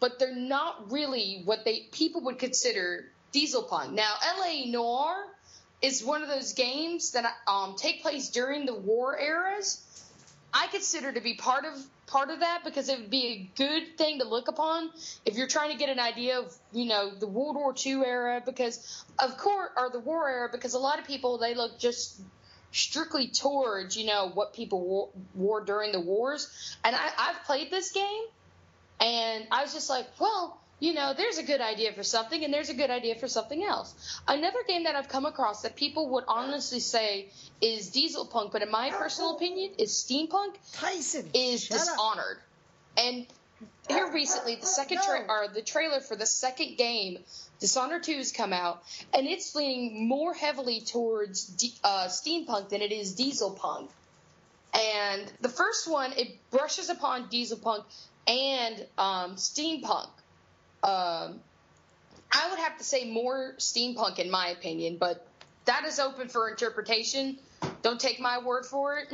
but they're not really what they people would consider diesel punk. Now, LA Noire is one of those games that um, take place during the war eras. I consider to be part of part of that because it would be a good thing to look upon if you're trying to get an idea of you know the World War II era because of course or the war era because a lot of people they look just strictly towards you know what people wore, wore during the wars and I, I've played this game and I was just like well you know, there's a good idea for something and there's a good idea for something else. Another game that I've come across that people would honestly say is Diesel Punk, but in my personal opinion, is Steampunk. Tyson is Dishonored. Up. And here recently, the second tra- or the trailer for the second game, Dishonored 2 has come out, and it's leaning more heavily towards D- uh, steampunk than it is diesel punk. And the first one, it brushes upon diesel punk and um, steampunk. Um, I would have to say more steampunk in my opinion, but that is open for interpretation. Don't take my word for it.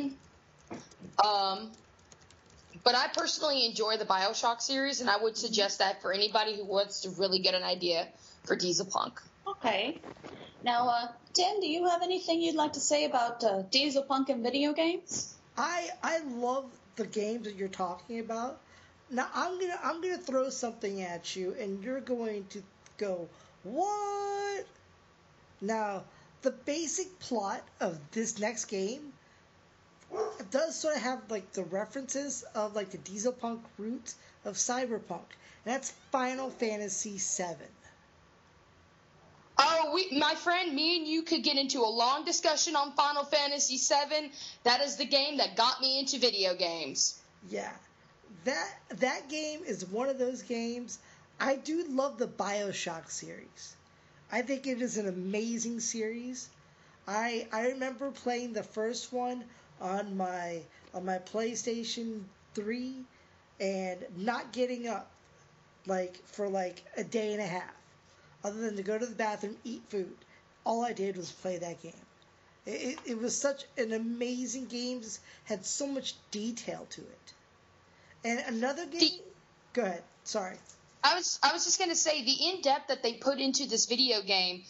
Um, but I personally enjoy the Bioshock series, and I would suggest that for anybody who wants to really get an idea for Diesel Punk. Okay. Now, uh, Tim, do you have anything you'd like to say about uh, Diesel Punk and video games? I I love the games that you're talking about. Now I'm gonna I'm gonna throw something at you, and you're going to go what? Now the basic plot of this next game does sort of have like the references of like the diesel punk roots of cyberpunk, and that's Final Fantasy VII. Oh, we, my friend, me and you could get into a long discussion on Final Fantasy VII. That is the game that got me into video games. Yeah, that that game is one of those games. I do love the Bioshock series. I think it is an amazing series. I I remember playing the first one on my on my PlayStation 3 and not getting up like for like a day and a half other than to go to the bathroom, eat food. All I did was play that game. It, it, it was such an amazing game, it had so much detail to it. And another game. The, go ahead. Sorry. I was I was just gonna say the in depth that they put into this video game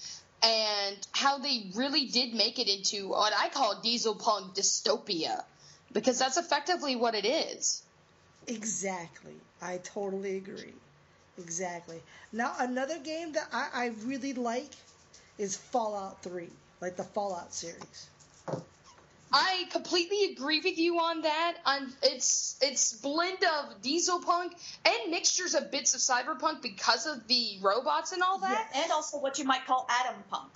and how they really did make it into what I call diesel punk dystopia because that's effectively what it is. Exactly. I totally agree. Exactly. Now another game that I, I really like is Fallout 3, like the Fallout series. I completely agree with you on that. It's it's blend of diesel punk and mixtures of bits of cyberpunk because of the robots and all that, and also what you might call atom punk.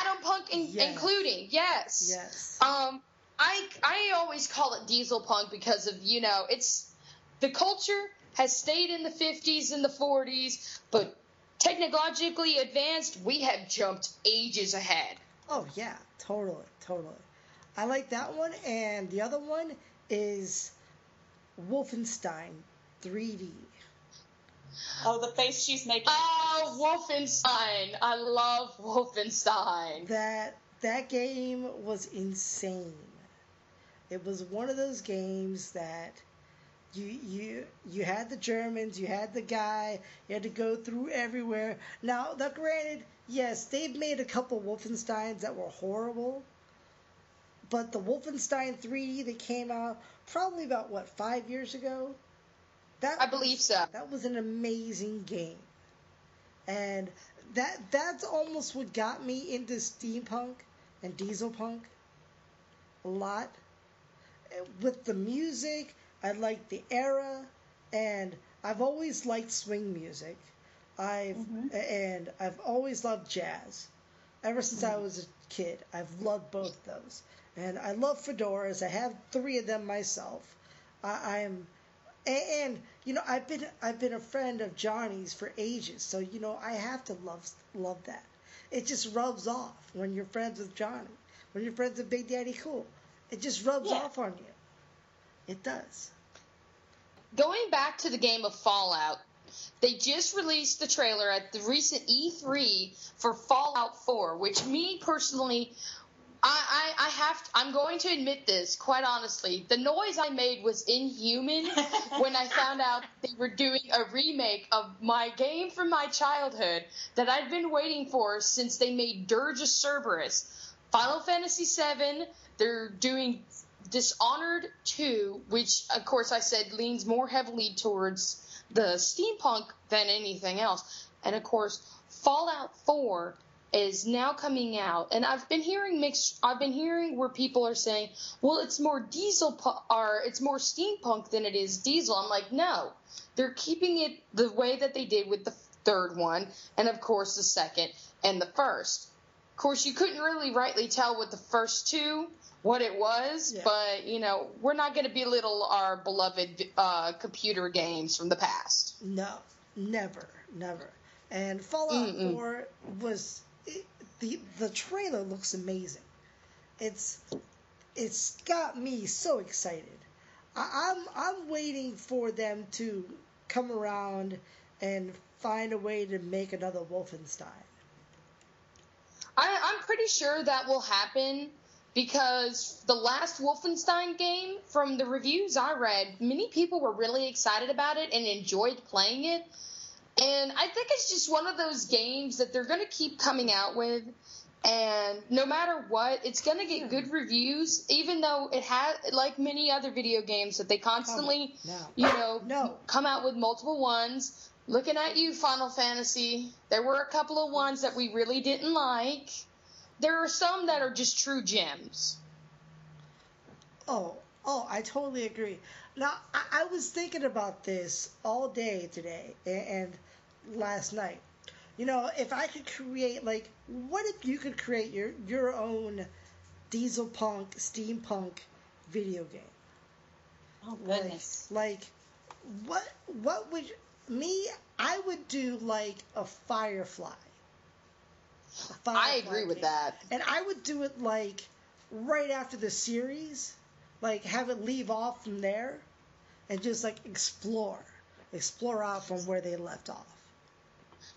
Atom punk, in, yes. including yes, yes. Um, I I always call it diesel punk because of you know it's the culture has stayed in the 50s and the 40s, but technologically advanced, we have jumped ages ahead. Oh yeah, totally, totally. I like that one, and the other one is Wolfenstein 3D. Oh, the face she's making. Oh, Wolfenstein! I love Wolfenstein. That that game was insane. It was one of those games that you you you had the Germans, you had the guy, you had to go through everywhere. Now, now granted, yes, they've made a couple Wolfensteins that were horrible but the Wolfenstein 3D that came out probably about what five years ago. That I believe so. That was an amazing game, and that that's almost what got me into steampunk and diesel punk a lot. With the music, I like the era, and I've always liked swing music. I've mm-hmm. and I've always loved jazz. Ever since mm-hmm. I was a kid, I've loved both those and I love fedoras. I have three of them myself. I, am, and you know, I've been I've been a friend of Johnny's for ages, so you know, I have to love love that. It just rubs off when you're friends with Johnny, when you're friends with Big Daddy Cool. It just rubs yeah. off on you. It does. Going back to the game of Fallout, they just released the trailer at the recent E3 for Fallout 4, which me personally I, I, I have to, I'm going to admit this quite honestly. The noise I made was inhuman when I found out they were doing a remake of my game from my childhood that I'd been waiting for since they made Dirge of Cerberus. Final Fantasy VII. They're doing Dishonored 2, which of course I said leans more heavily towards the steampunk than anything else. And of course, Fallout 4 is now coming out, and I've been hearing mixed. I've been hearing where people are saying, "Well, it's more diesel pu- or it's more steampunk than it is diesel." I'm like, no, they're keeping it the way that they did with the third one, and of course the second and the first. Of course, you couldn't really rightly tell with the first two what it was, Yeah. but you know, we're not going to belittle our beloved uh, computer games from the past. No, never, never. And Fallout Mm-mm. 4 was it, the the trailer looks amazing. It's it's got me so excited. I, I'm I'm waiting for them to come around and find a way to make another Wolfenstein. I, I'm pretty sure that will happen because the last Wolfenstein game, from the reviews I read, many people were really excited about it and enjoyed playing it. And I think it's just one of those games that they're going to keep coming out with. And no matter what, it's going to get good reviews, even though it has, like many other video games, that they constantly, oh, No. you know, No. come out with multiple ones. Looking at you, Final Fantasy, there were a couple of ones that we really didn't like. There are some that are just true gems. Oh, oh, I totally agree. Now, I, I was thinking about this all day today and, and last night. You know, if I could create, like, what if you could create your your own diesel punk, steampunk video game? Oh Like, goodness. like, what what would me? I would do like a Firefly. A I Firefly agree with that. And I would do it like right after the series, like have it leave off from there and just like explore. Explore out from where they left off.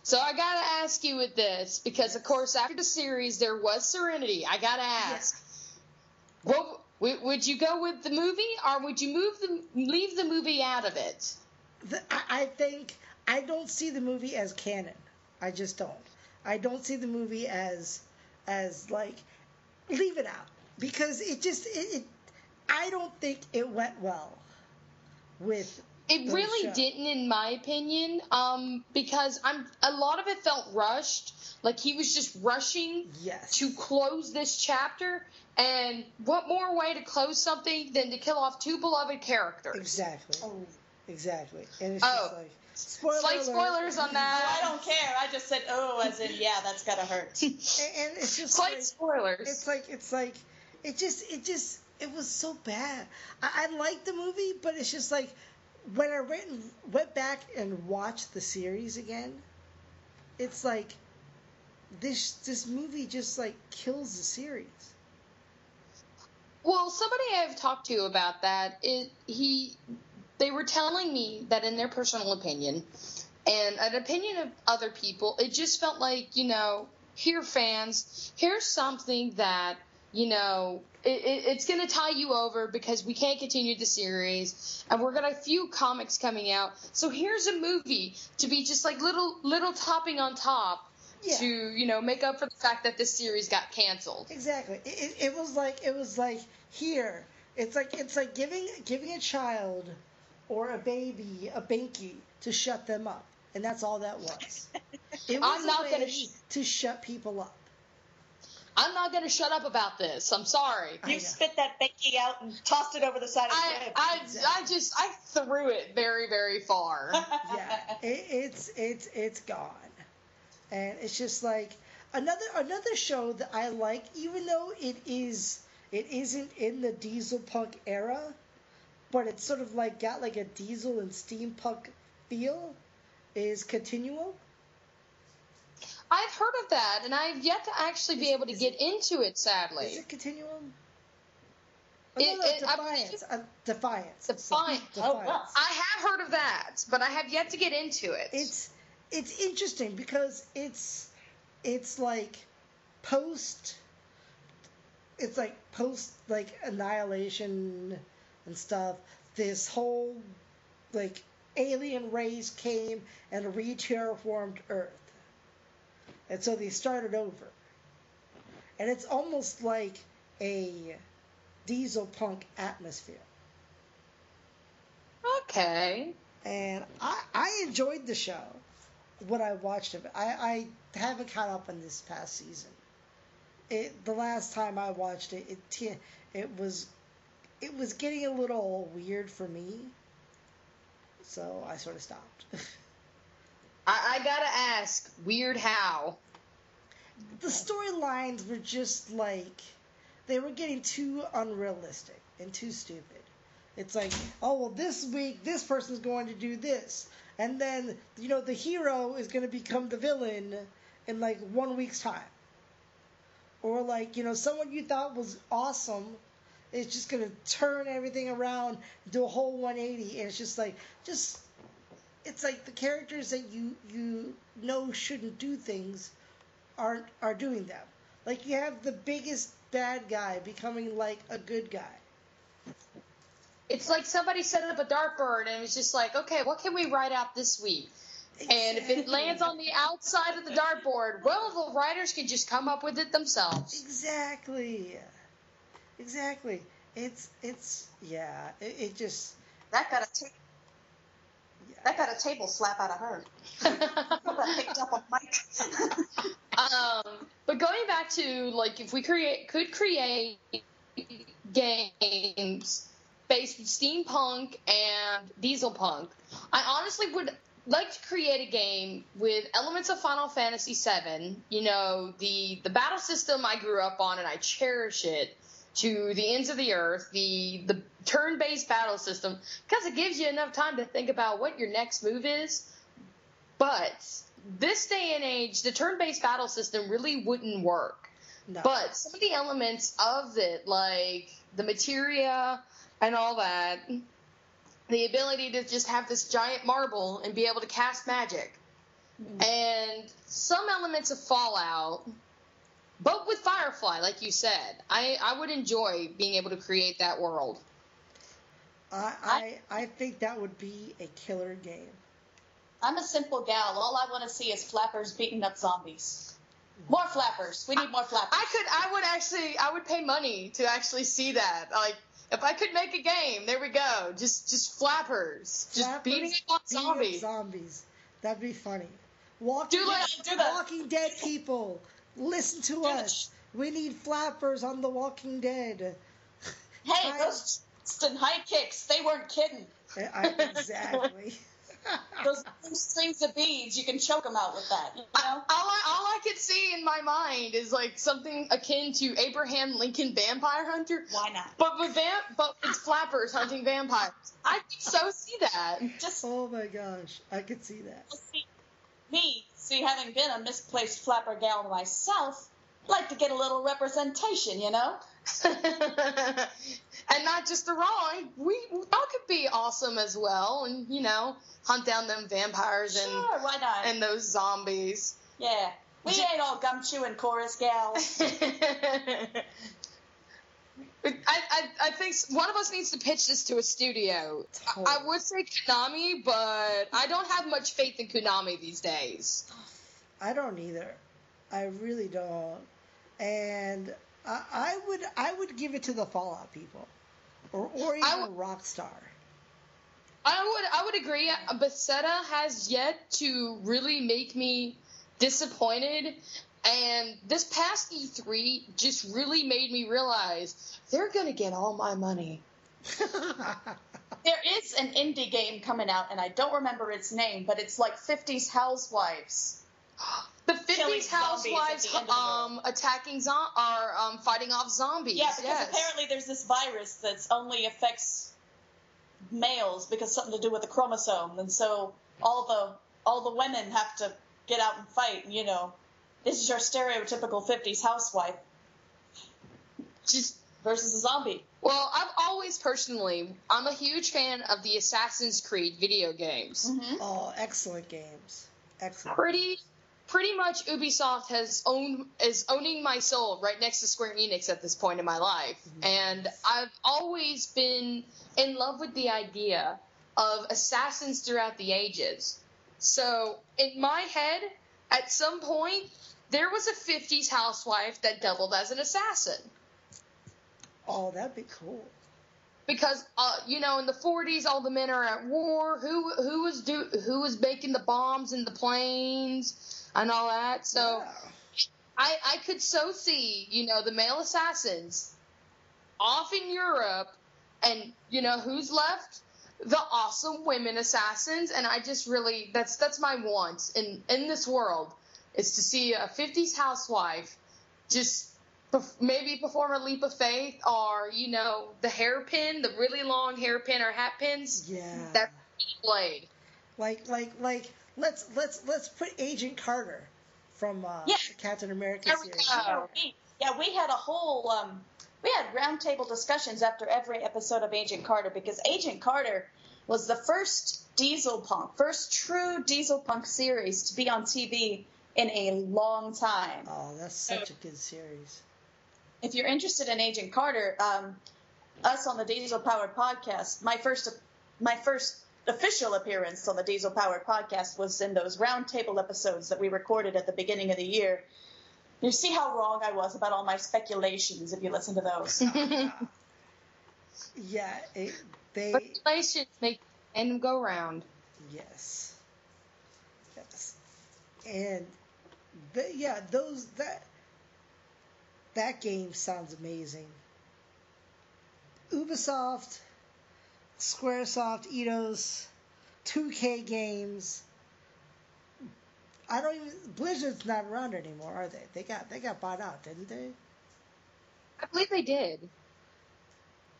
So I gotta ask you with this because, of course, after the series there was Serenity. I gotta ask, what w- would you go with the movie, or would you move the leave the movie out of it? The, I, I think I don't see the movie as canon. I just don't. I don't see the movie as as like leave it out because it just it, it I don't think it went well with It really show. didn't, in my opinion, um, because I'm a lot of it felt rushed. Like he was just rushing Yes. to close this chapter. And what more way to close something than to kill off two beloved characters? Exactly. Oh. Exactly. And it's Oh. just like spoiler Slight alert. spoilers on that. I don't care. I just said, oh, as in, yeah, that's gotta hurt. And, and it's just Slight like, spoilers. it's like it's like it just it just it was so bad. I, I liked the movie, but it's just like when I went went back and watched the series again, it's like this this movie just like kills the series. Well, somebody I've talked to about that, it, he, they were telling me that in their personal opinion, and an opinion of other people, it just felt like you know, here fans, here's something that you know, it, it, it's going to tie you over because we can't continue the series, and we're gonna have a few comics coming out. So here's a movie to be just like little little topping on top. Yeah. To you know, make up for the fact that this series got canceled. Exactly. It, it, it was like it was like here. It's like it's like giving giving a child or a baby a binky to shut them up, and that's all that was. It was I'm a not way gonna to shut people up. I'm not going to shut up about this. I'm sorry. You spit that binky out and tossed it over the side of the I. I, I just I threw it very very far. yeah, it, it's it's it's gone, and it's just like another another show that I like, even though it is it isn't in the diesel punk era, but it's sort of like got like a diesel and steampunk feel. Is Continuum? I've heard of that, and I've yet to actually be able to is get into it. Sadly, Is it Continuum? It- no, no, it- I Defiance. Uh, Defiance. Defiance. Oh, well. I have heard of that, but I have yet to get into it. it's it's interesting because it's it's like post it's like post like annihilation and stuff. This whole like alien race came and re-terraformed Earth, and so they started over. And it's almost like a diesel punk atmosphere. Okay. And I, I enjoyed the show when I watched of it. I, I haven't caught up on this past season. It the last time I watched it, it it was it was getting a little weird for me. So I sort of stopped. I, I gotta ask, weird how? The storylines were just like they were getting too unrealistic and too stupid. It's like, oh well, this week this person's going to do this, and then you know the hero is going to become the villain in like one week's time, or like you know someone you thought was awesome is just going to turn everything around, do a whole 180, and it's just like just it's like the characters that you you know shouldn't do things aren't are doing them. Like you have the biggest bad guy becoming like a good guy. It's like somebody set up a dartboard and it's just like, okay, what can we write out this week? And if it lands on the outside of the dartboard, well, the writers can just come up with it themselves. Exactly. Exactly. It's it's yeah. It, it just that got a ta- that got a table slap out of her. picked up a mic. um, but going back to like if we create could create games based steampunk and diesel punk, I honestly would like to create a game with elements of Final Fantasy VII. You know, the the battle system I grew up on and I cherish it to the ends of the earth. The the turn based battle system because it gives you enough time to think about what your next move is. But this day and age, the turn based battle system really wouldn't work. No. But some of the elements of it, like the materia and all that, the ability to just have this giant marble and be able to cast magic, mm-hmm. and some elements of Fallout, but with Firefly, like you said, I, I would enjoy being able to create that world. I, I I think that would be a killer game. I'm a simple gal. All I want to see is flappers beating up zombies. More flappers. We need more flappers. I could. I would actually. I would pay money to actually see that. Like, if I could make a game, there we go. Just, just flappers, just flappers beating up zombies. Up zombies. That'd be funny. Walking, do that. Do that. Walking Dead people, listen to do us. We need flappers on The Walking Dead. Hey, those high kicks. They weren't kidding. I, exactly. Those strings of beads, you can choke them out with that. You know? all, I, all I could see in my mind is like something akin to Abraham Lincoln Vampire Hunter. Why not? But with vamp, but it's flappers hunting vampires. I could so see that. Just oh my gosh, I could see that. See, me, see, having been a misplaced flapper gal myself, like to get a little representation, you know. and not just the wrong. We all could be awesome as well, and you know, hunt down them vampires and sure, why not? and those zombies. Yeah, we ain't all gum chewing chorus gals. I, I, I think one of us needs to pitch this to a studio. Totally. I, I oh. would say Konami, but I don't have much faith in Konami these days. I don't either. I really don't. And I, I would I would give it to the Fallout people, or or even w- Rockstar. I would I would agree. Bethesda has yet to really make me disappointed, and this past E3 just really made me realize they're gonna get all my money. there is an indie game coming out, and I don't remember its name, but it's like 50s Housewives. The 50s housewives um, attacking zo- are um, fighting off zombies. Yeah, because yes. apparently there's this virus that only affects males because something to do with the chromosome, and so all the all the women have to get out and fight. You know, this is your stereotypical 50s housewife. Just versus a zombie. Well, I've always personally, I'm a huge fan of the Assassin's Creed video games. Mm-hmm. Oh, excellent games. Excellent. Pretty pretty much Ubisoft has owned is owning my soul right next to Square Enix at this point in my life, and I've always been in love with the idea of assassins throughout the ages. So in my head, at some point, there was a 50s housewife that doubled as an assassin. Oh, that'd be cool. Because uh, you know, in the 40s, all the men are at war. Who who was do who was making the bombs in the planes and all that? So Yeah. I I could so see you know the male assassins off in Europe, and you know who's left? The awesome women assassins, and I just really that's that's my want in in this world is to see a 50s housewife just perf- maybe perform a leap of faith or you know the hairpin the really long hairpin or hat pins Yeah. that blade like like like let's let's let's put Agent Carter from uh, Yeah. Captain America There we go. Yeah, we, yeah, we had a whole um, we had roundtable discussions after every episode of Agent Carter because Agent Carter was the first diesel punk, first true diesel punk series to be on TV in a long time. Oh, that's such a good series. If you're interested in Agent Carter, um, us on the Diesel Powered Podcast, my first my first official appearance on the Diesel Powered Podcast was in those roundtable episodes that we recorded at the beginning of the year. You see how wrong I was about all my speculations if you listen to those. Yeah, it, they Speculations make and go round yes, yes, and the, yeah, those that that game sounds amazing. Ubisoft, SquareSoft, Eidos, 2K Games. I don't even Blizzard's not around anymore, are they? They got they got bought out, didn't they? I believe they did.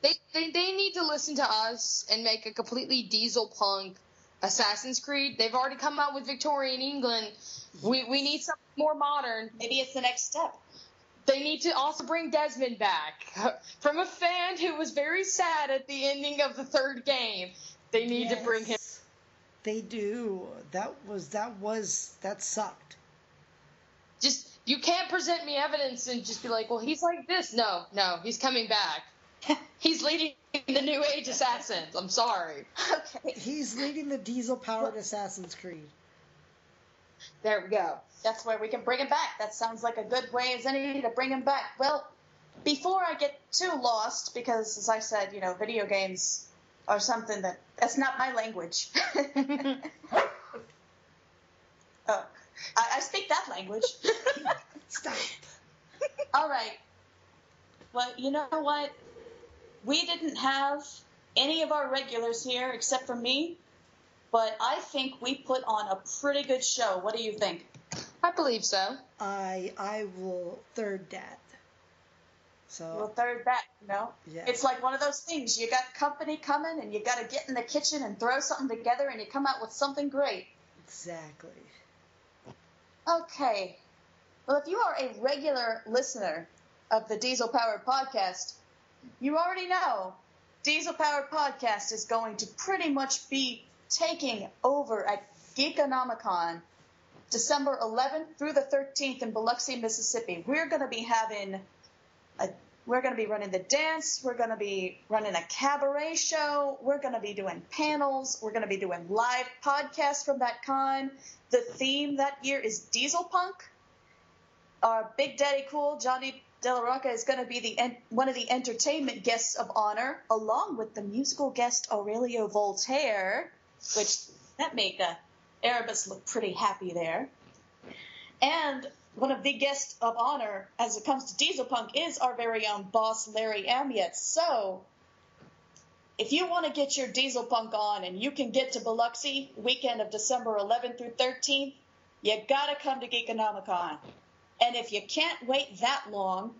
They, they they need to listen to us and make a completely diesel punk Assassin's Creed. They've already come out with Victorian England. We we need something more modern. Maybe it's the next step. They need to also bring Desmond back from a fan who was very sad at the ending of the third game. They need to bring him. Yes, They do. That was that was that sucked. Just you can't present me evidence and just be like, well, he's like this. No, no, he's coming back. He's leading the New Age Assassins. I'm sorry. Okay. He's leading the diesel powered Assassin's Creed. There we go. That's where we can bring him back. That sounds like a good way as any to bring him back. Well, before I get too lost, because as I said, you know, video games are something that that's not my language. oh, I, I speak that language. Stop. All right. Well, you know what? We didn't have any of our regulars here except for me, but I think we put on a pretty good show. What do you think? I believe so. I I will third that. Well, So third back, you know? yeah. It's like one of those things. You got company coming, and you got to get in the kitchen and throw something together, and you come out with something great. exactly. Okay. Well, if you are a regular listener of the Diesel Powered Podcast, you already know Diesel Powered Podcast is going to pretty much be taking over at Geekonomicon December 11th through the 13th in Biloxi, Mississippi. We're going to be having a we're going to be running the dance. We're going to be running a cabaret show. We're going to be doing panels. We're going to be doing live podcasts from that con. The theme that year is diesel punk. Our Big Daddy Cool, Johnny De La Rocca, is going to be the one of the entertainment guests of honor, along with the musical guest Aurelio Voltaire, which that made uh, Erebus look pretty happy there. And one of the guests of honor as it comes to diesel punk is our very own boss Larry Amiet. So if you want to get your diesel punk on and you can get to Biloxi weekend of December 11th through 13th, you gotta come to Geekonomicon. And if you can't wait that long,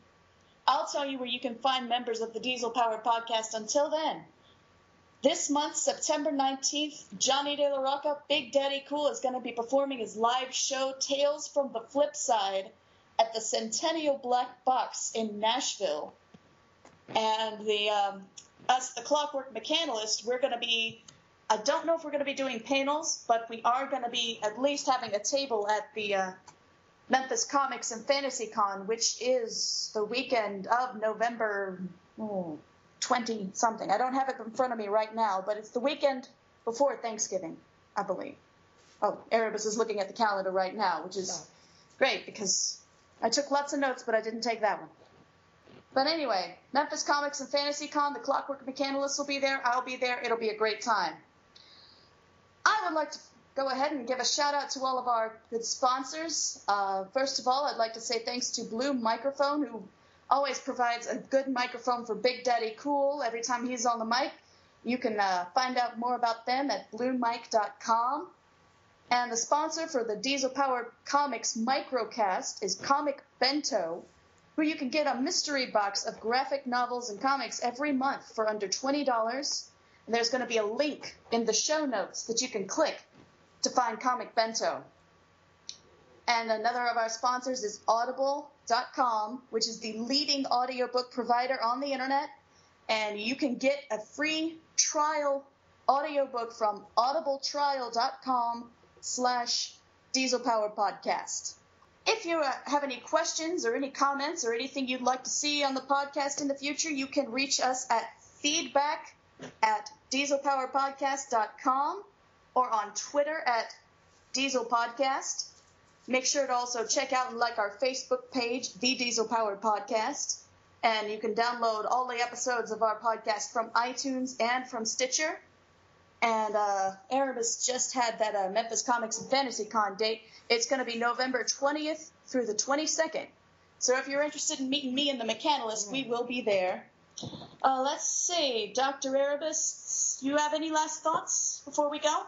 I'll tell you where you can find members of the Diesel Powered Podcast until then. This month, September 19th, Johnny De La Rocca, Big Daddy Cool, is going to be performing his live show Tales from the Flip Side at the Centennial Black Box in Nashville. And the um, us, the Clockwork Mechanist, we're going to be. I don't know if we're going to be doing panels, but we are going to be at least having a table at the uh, Memphis Comics and Fantasy Con, which is the weekend of November 20 something. I don't have it in front of me right now, but it's the weekend before Thanksgiving, I believe. Oh, Erebus is looking at the calendar right now, which is great because I took lots of notes, but I didn't take that one. But anyway, Memphis Comics and Fantasy Con, the Clockwork Mechanolist will be there. I'll be there. It'll be a great time. I would like to go ahead and give a shout out to all of our good sponsors. Uh, first of all, I'd like to say thanks to Blue Microphone, who always provides a good microphone for Big Daddy Cool every time he's on the mic. You can uh, find out more about them at bluemic.com. And the sponsor for the Diesel Powered Comics Microcast is Comic Bento, where you can get a mystery box of graphic novels and comics every month for under $20. And there's going to be a link in the show notes that you can click to find Comic Bento. And another of our sponsors is Audible.com, which is the leading audiobook provider on the internet. And you can get a free trial audiobook from audibletrial.com slash diesel powered podcast. If you uh, have any questions or any comments or anything you'd like to see on the podcast in the future, you can reach us at feedback at dieselpowerpodcast.com or on Twitter at Diesel Podcast. Make sure to also check out and like our Facebook page, The Diesel Powered Podcast. And you can download all the episodes of our podcast from iTunes and from Stitcher. And uh, Erebus just had that uh, Memphis Comics Fantasy Con date. It's going to be November 20th through the 22nd. So if you're interested in meeting me and the Mechanolist, we will be there. Uh, let's see, Dr. Erebus, you have any last thoughts before we go?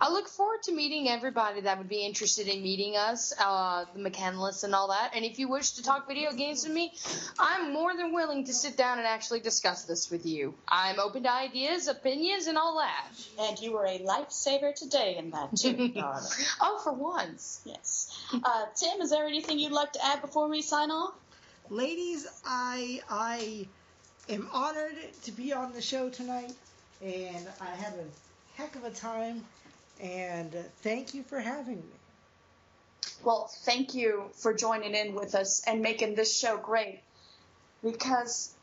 I look forward to meeting everybody that would be interested in meeting us, uh, the mechanolists and all that. And if you wish to talk video games with me, I'm more than willing to sit down and actually discuss this with you. I'm open to ideas, opinions, and all that. And you were a lifesaver today in that too, oh, for once. Yes. Uh, Tim, is there anything you'd like to add before we sign off? Ladies, I I am honored to be on the show tonight, and I had a heck of a time and thank you for having me. Well, thank you for joining in with us and making this show great. Because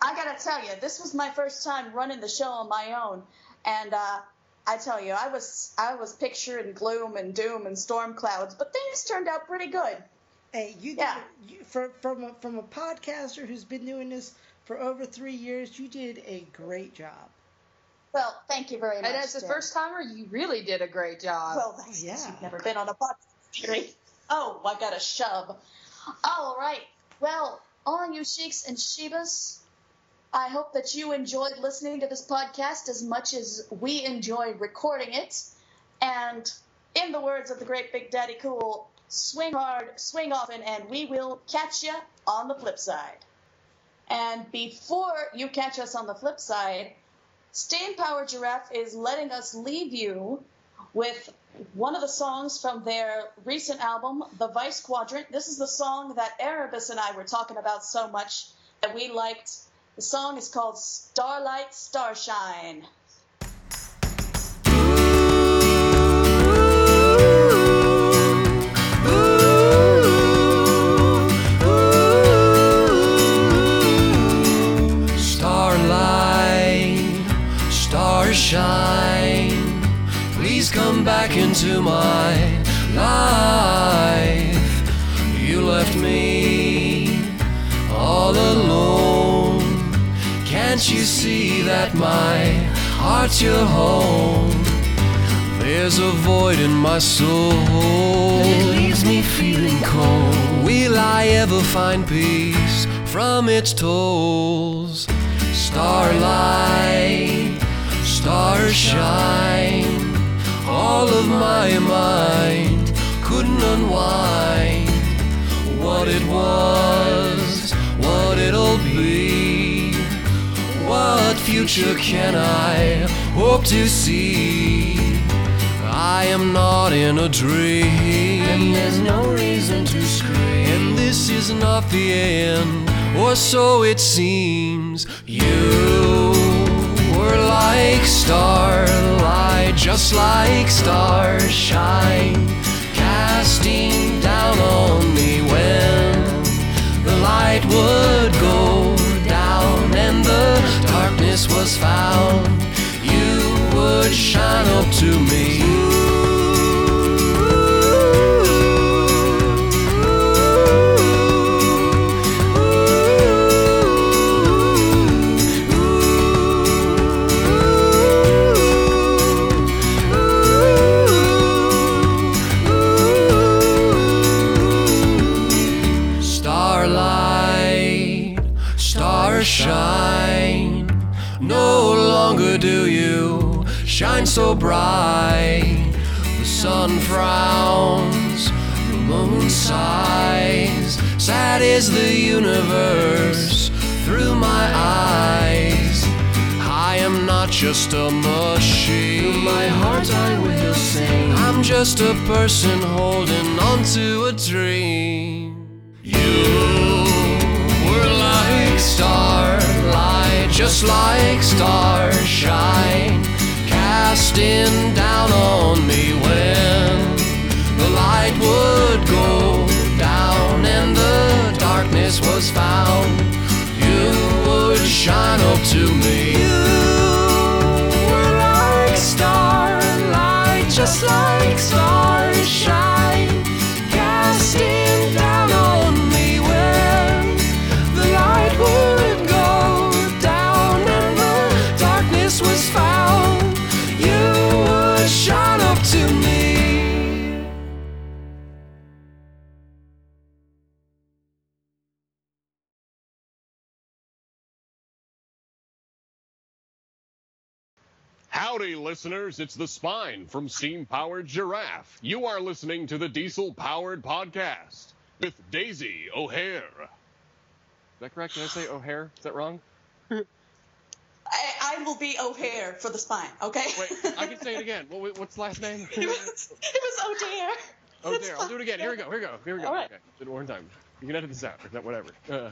I gotta tell you, this was my first time running the show on my own, and uh, I tell you, I was I was picturing gloom and doom and storm clouds, but things turned out pretty good. Hey, you did yeah. you, for, from a, from a podcaster who's been doing this for over three years, you did a great job. Well, thank you very much. And as a first timer, you really did a great job. Well, that's yeah. you've never been on a podcast. oh, I got a shove. All right. Well, all you sheiks and shebas, I hope that you enjoyed listening to this podcast as much as we enjoyed recording it. And in the words of the great Big Daddy Cool, swing hard, swing often, and we will catch you on the flip side. And before you catch us on the flip side, Steam Power Giraffe is letting us leave you with one of the songs from their recent album, The Vice Quadrant. This is the song that Erebus and I were talking about so much that we liked. The song is called Starlight Starshine. That my heart's your home? There's a void in my soul. and It leaves me feeling cold. Will I ever find peace from its tolls? Starlight, stars shine all of my mind couldn't unwind what it was, what it'll be. What future can I hope to see? I am not in a dream, and there's no reason to scream. And this is not the end, or so it seems. You were like starlight just like stars shine. Casting down on me when the light would go was found. You would shine up to me. Just a person holding on to listeners. It's the spine from Steam Powered Giraffe. You are listening to the Diesel Powered Podcast with Daisy O'Hare. Is that correct? Did I say O'Hare? Is that wrong? I, I will be O'Hare for the spine, okay? Wait, I can say it again. What, what's the last name? it was, it was O'Dair. That's. I'll do it again. Here we go. Here we go. Here we go. All right. Okay. Do it one time. You can edit this out or whatever. Uh,